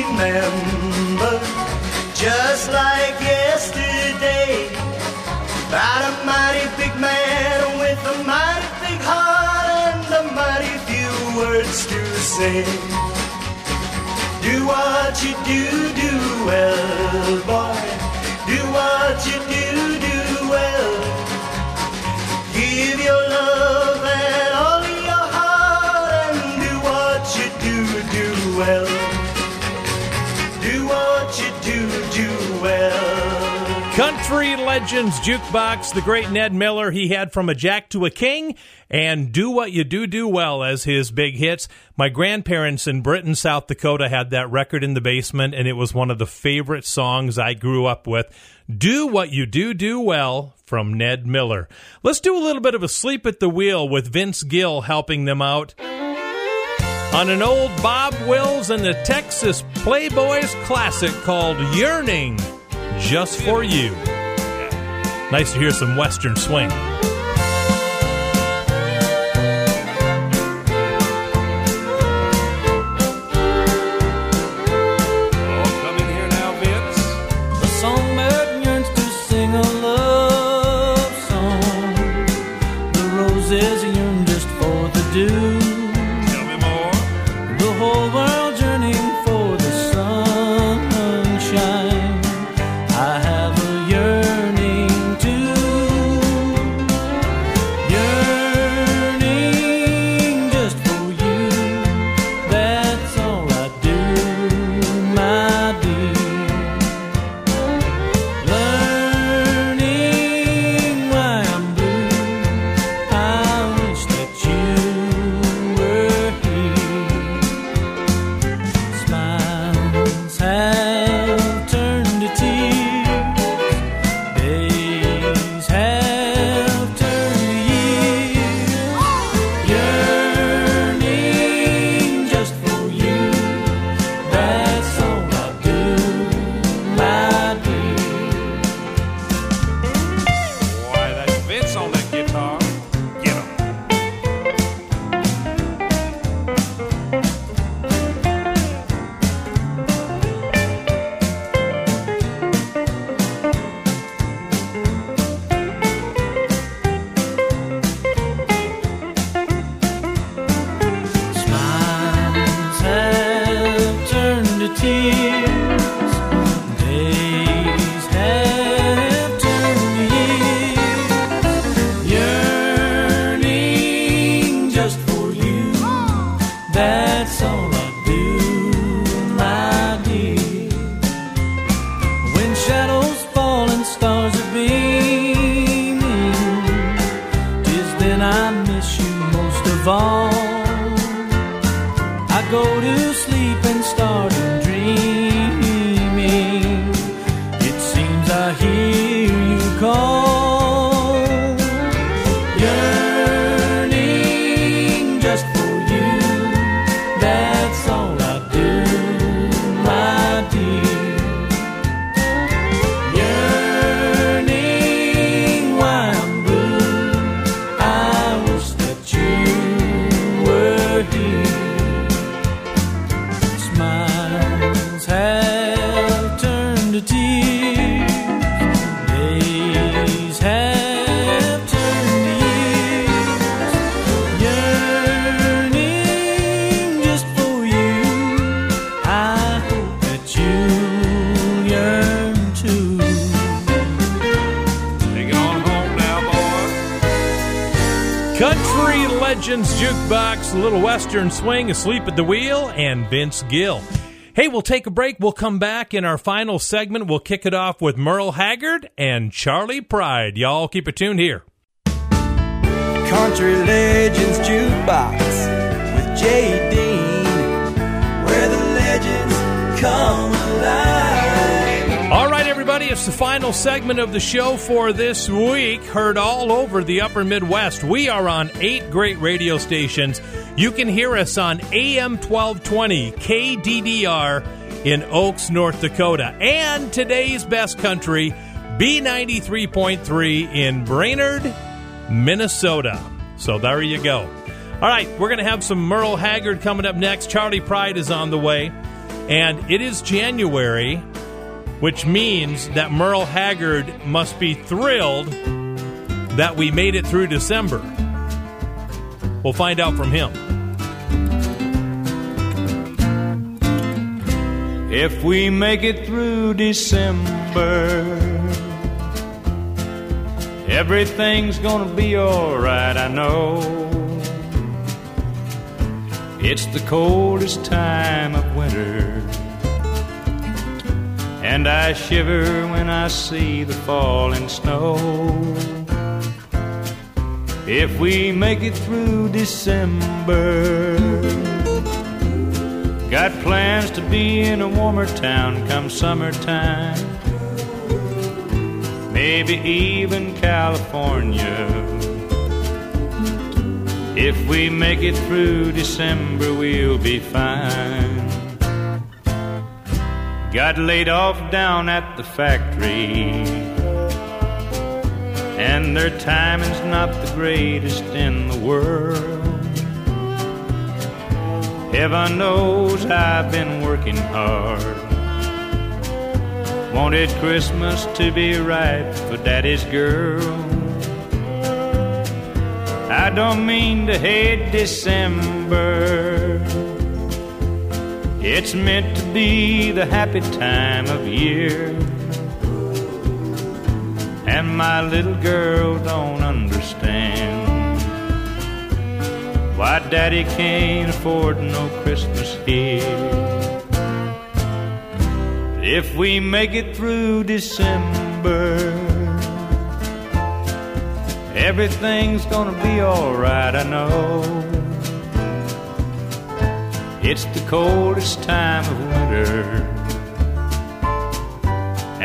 remember, just like yesterday, about a mighty big man with a mighty big heart and a mighty few words to say. Do what you do, do well, boy. Do what you do, do well. Give your love and all your heart and do what you do, do well. Country Legends Jukebox, the great Ned Miller, he had From a Jack to a King and Do What You Do Do Well as his big hits. My grandparents in Britton, South Dakota had that record in the basement, and it was one of the favorite songs I grew up with. Do What You Do Do Well from Ned Miller. Let's do a little bit of Asleep at the Wheel with Vince Gill helping them out. On an old Bob Wills and the Texas Playboys classic called Yearning just for you. Nice to hear some Western swing. Western swing, asleep at the wheel, and Vince Gill. Hey, we'll take a break. We'll come back in our final segment. We'll kick it off with Merle Haggard and Charley Pride. Y'all keep it tuned here. Country Legends Jukebox with Jay Dean, where the legends come alive. All right, everybody, it's the final segment of the show for this week. Heard all over the upper Midwest. We are on eight great radio stations. You can hear us on AM 1220 KDDR in Oakes, North Dakota, and today's best country, B93.3 in Brainerd, Minnesota. So there you go. All right, we're going to have some Merle Haggard coming up next. Charley Pride is on the way. And it is January, which means that Merle Haggard must be thrilled that we made it through December. We'll find out from him. If we make it through December, everything's gonna be alright, I know. It's the coldest time of winter, and I shiver when I see the falling snow. If we make it through December, Got plans to be in a warmer town come summertime. Maybe even California. If we make it through December, we'll be fine. Got laid off down at the factory. And their timing's not the greatest in the world. Heaven knows I've been working hard. Wanted Christmas to be right for Daddy's girl. I don't mean to hate December. It's meant to be the happy time of year. And my little girl don't understand why daddy can't afford no Christmas here. If we make it through December, everything's gonna be alright, I know. It's the coldest time of winter,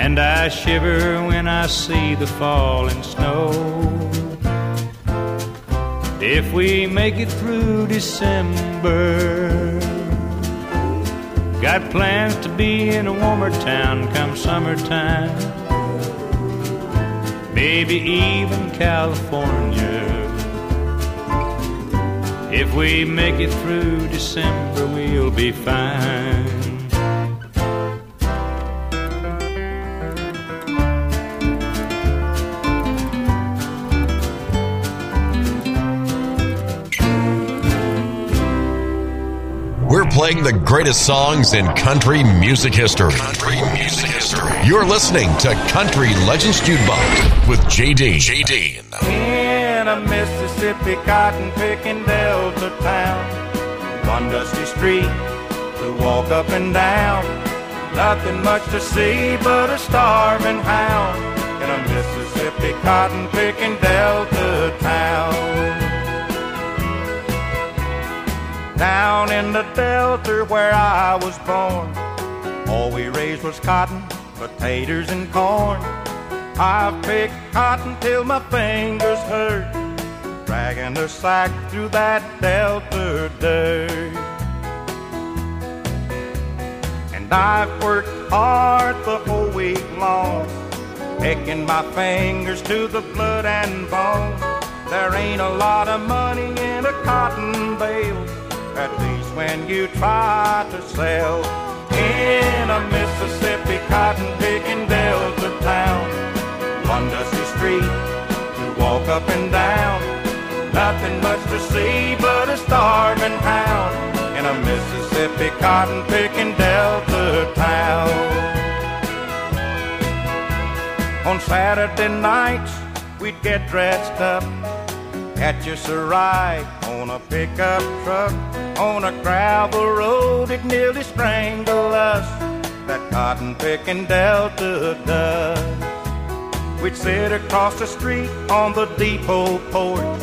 and I shiver when I see the falling snow. If we make it through December, got plans to be in a warmer town come summertime. Maybe even California. If we make it through December, we'll be fine. Playing the greatest songs in country music history. Country music history. You're listening to Country Legends Jukebox with JD. JD. in a Mississippi cotton picking Delta town. One dusty street to walk up and down. Nothing much to see but a starving hound in a Mississippi cotton picking Delta town. Down in the Delta where I was born, all we raised was cotton, potatoes, and corn. I've picked cotton till my fingers hurt, dragging the sack through that Delta dirt. And I've worked hard the whole week long, picking my fingers to the blood and bone. There ain't a lot of money in a cotton bale, at least when you try to sell in a Mississippi cotton picking Delta town. One dusty street to walk up and down. Nothing much to see but a starving hound in a Mississippi cotton picking Delta town. On Saturday nights, we'd get dressed up, catch us a ride on a pickup truck on a gravel road. It nearly strangled us. That cotton picking Delta does. We'd sit across the street on the depot porch,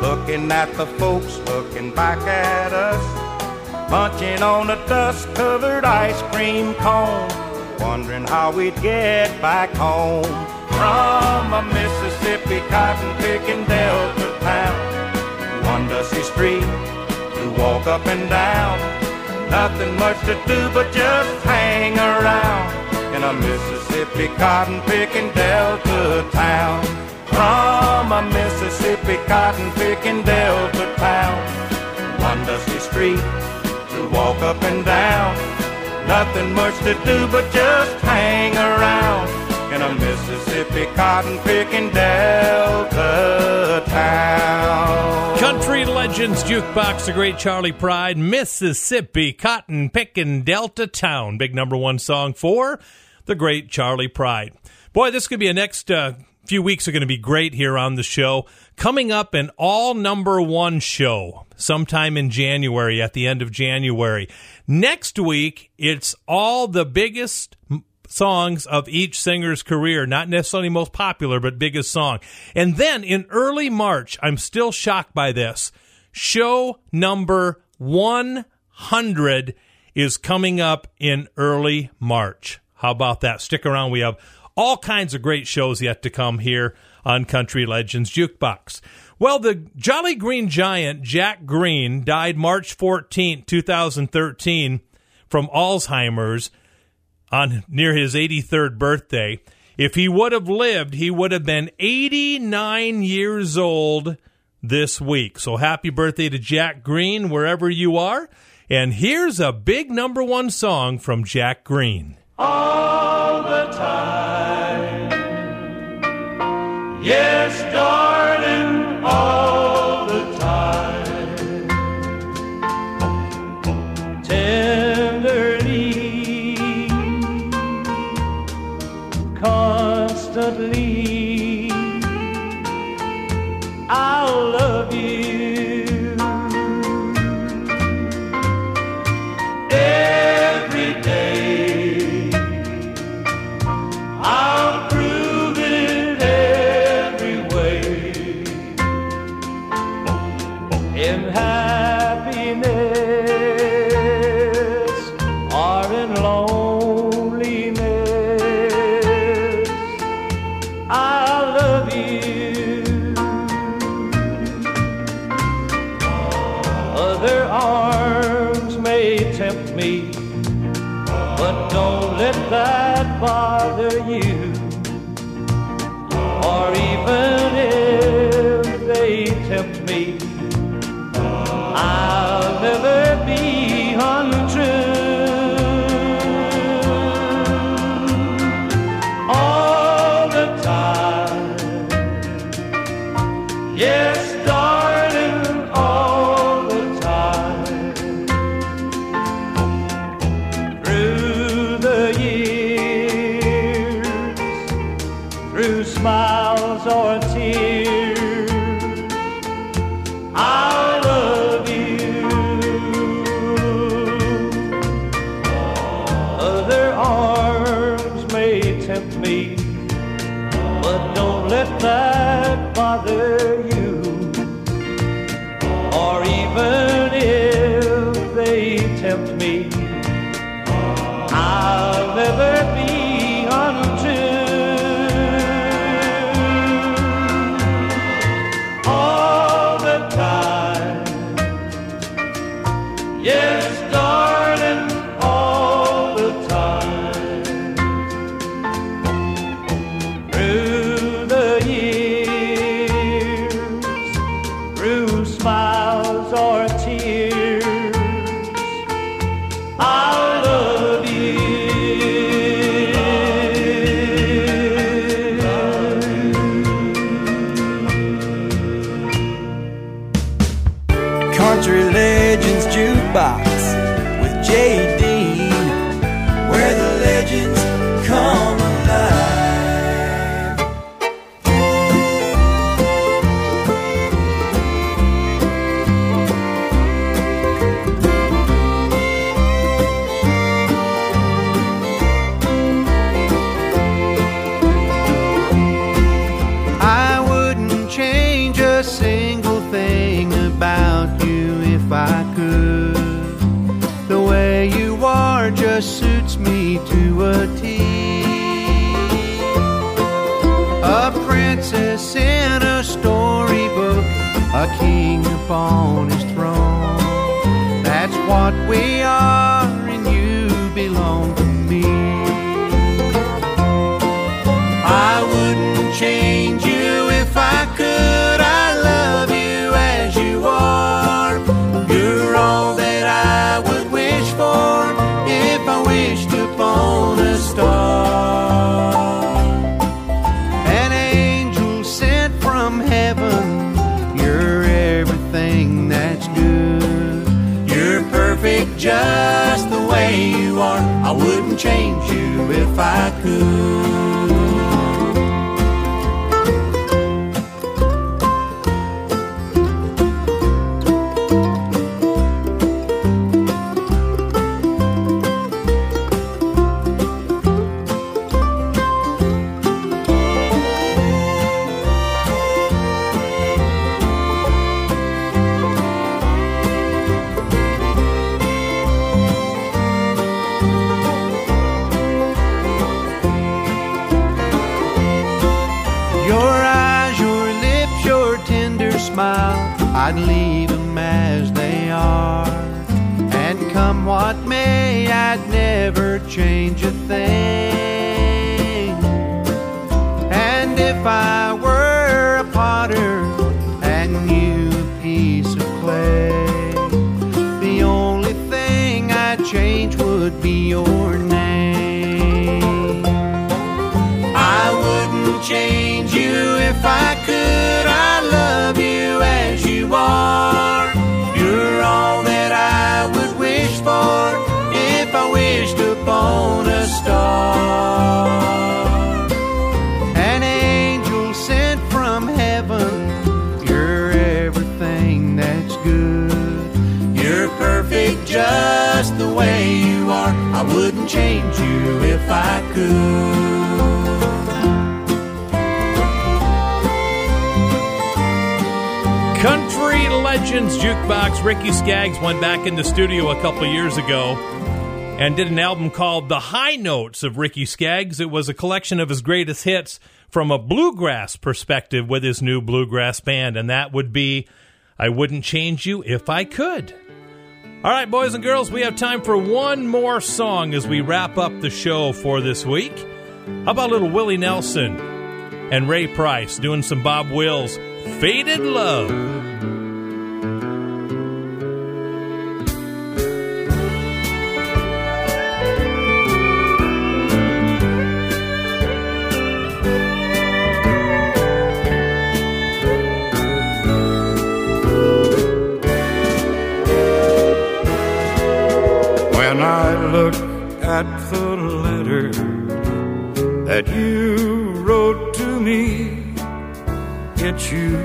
looking at the folks looking back at us, munching on a dust-covered ice cream cone, wondering how we'd get back home from a Mississippi cotton-picking Delta town. One dusty street to walk up and down, nothing much to do but just hang around in a Mississippi cotton picking Delta town. From a Mississippi cotton picking Delta town. One dusty street to walk up and down. Nothing much to do but just hang around in a Mississippi cotton picking Delta town. Country Legends Jukebox, the great Charley Pride, Mississippi, cotton picking Delta Town. Big number one song for the great Charley Pride. Boy, this could be a next uh, few weeks are going to be great here on the show. Coming up, an all number one show sometime in January, at the end of January. Next week, it's all the biggest songs of each singer's career, not necessarily most popular, but biggest song. And then in early March, I'm still shocked by this. Show number 100 is coming up in early March. How about that? Stick around. We have all kinds of great shows yet to come here on Country Legends Jukebox. Well, the Jolly Green Giant, Jack Greene, died March 14, 2013, from Alzheimer's on near his 83rd birthday. If he would have lived, he would have been 89 years old this week. So happy birthday to Jack Greene, wherever you are. And here's a big number one song from Jack Greene. all the time. Yes, darling, all constantly, I'll love upon his never change a thing. And if I were a potter and you a piece of clay, the only thing I'd change would be your name. I wouldn't change you if I just the way you are. I wouldn't change you if I could. Country Legends Jukebox. Ricky Skaggs went back in the studio a couple years ago and did an album called The High Notes of Ricky Skaggs. It was a collection of his greatest hits from a bluegrass perspective with his new bluegrass band, and that would be I Wouldn't Change You If I Could. All right, boys and girls, we have time for one more song as we wrap up the show for this week. How about little Willie Nelson and Ray Price doing some Bob Wills Faded Love? Look at the letter that you wrote to me, it's you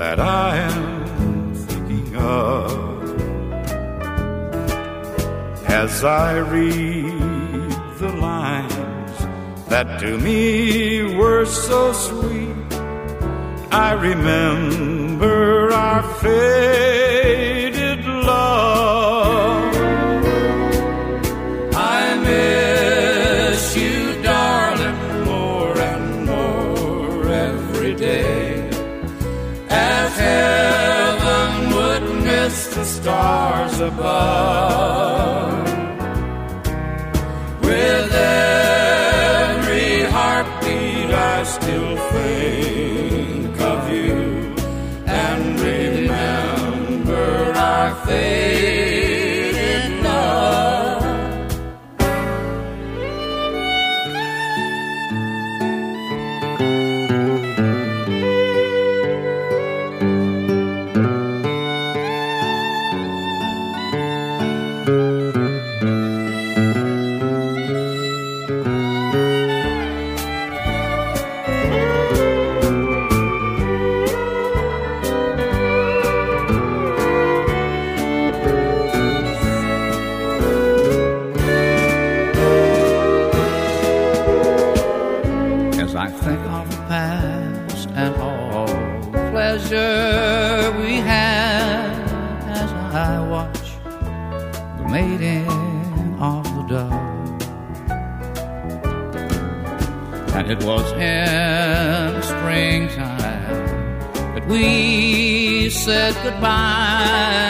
that I am thinking of. As I read the lines that to me were so sweet, I remember our faded above. With said goodbye.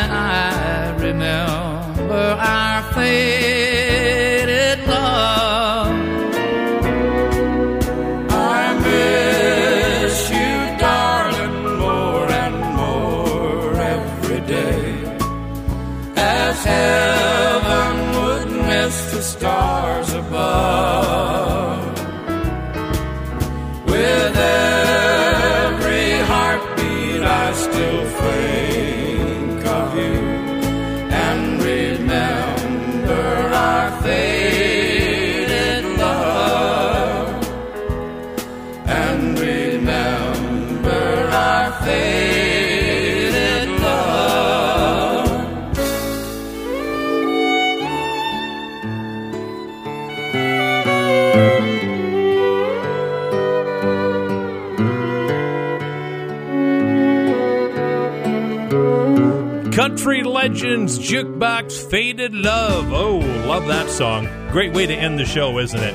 Legends Jukebox Faded Love. Oh, love that song. Great way to end the show, isn't it?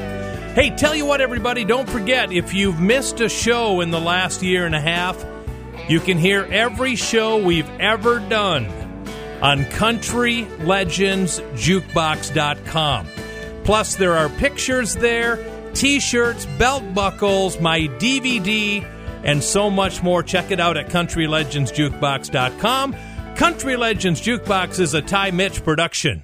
Hey, tell you what, everybody, don't forget if you've missed a show in the last year and a half, you can hear every show we've ever done on CountryLegendsJukebox.com. Plus, there are pictures there, t shirts, belt buckles, my DVD, and so much more. Check it out at CountryLegendsJukebox.com. Country Legends Jukebox is a Ty Mitch production.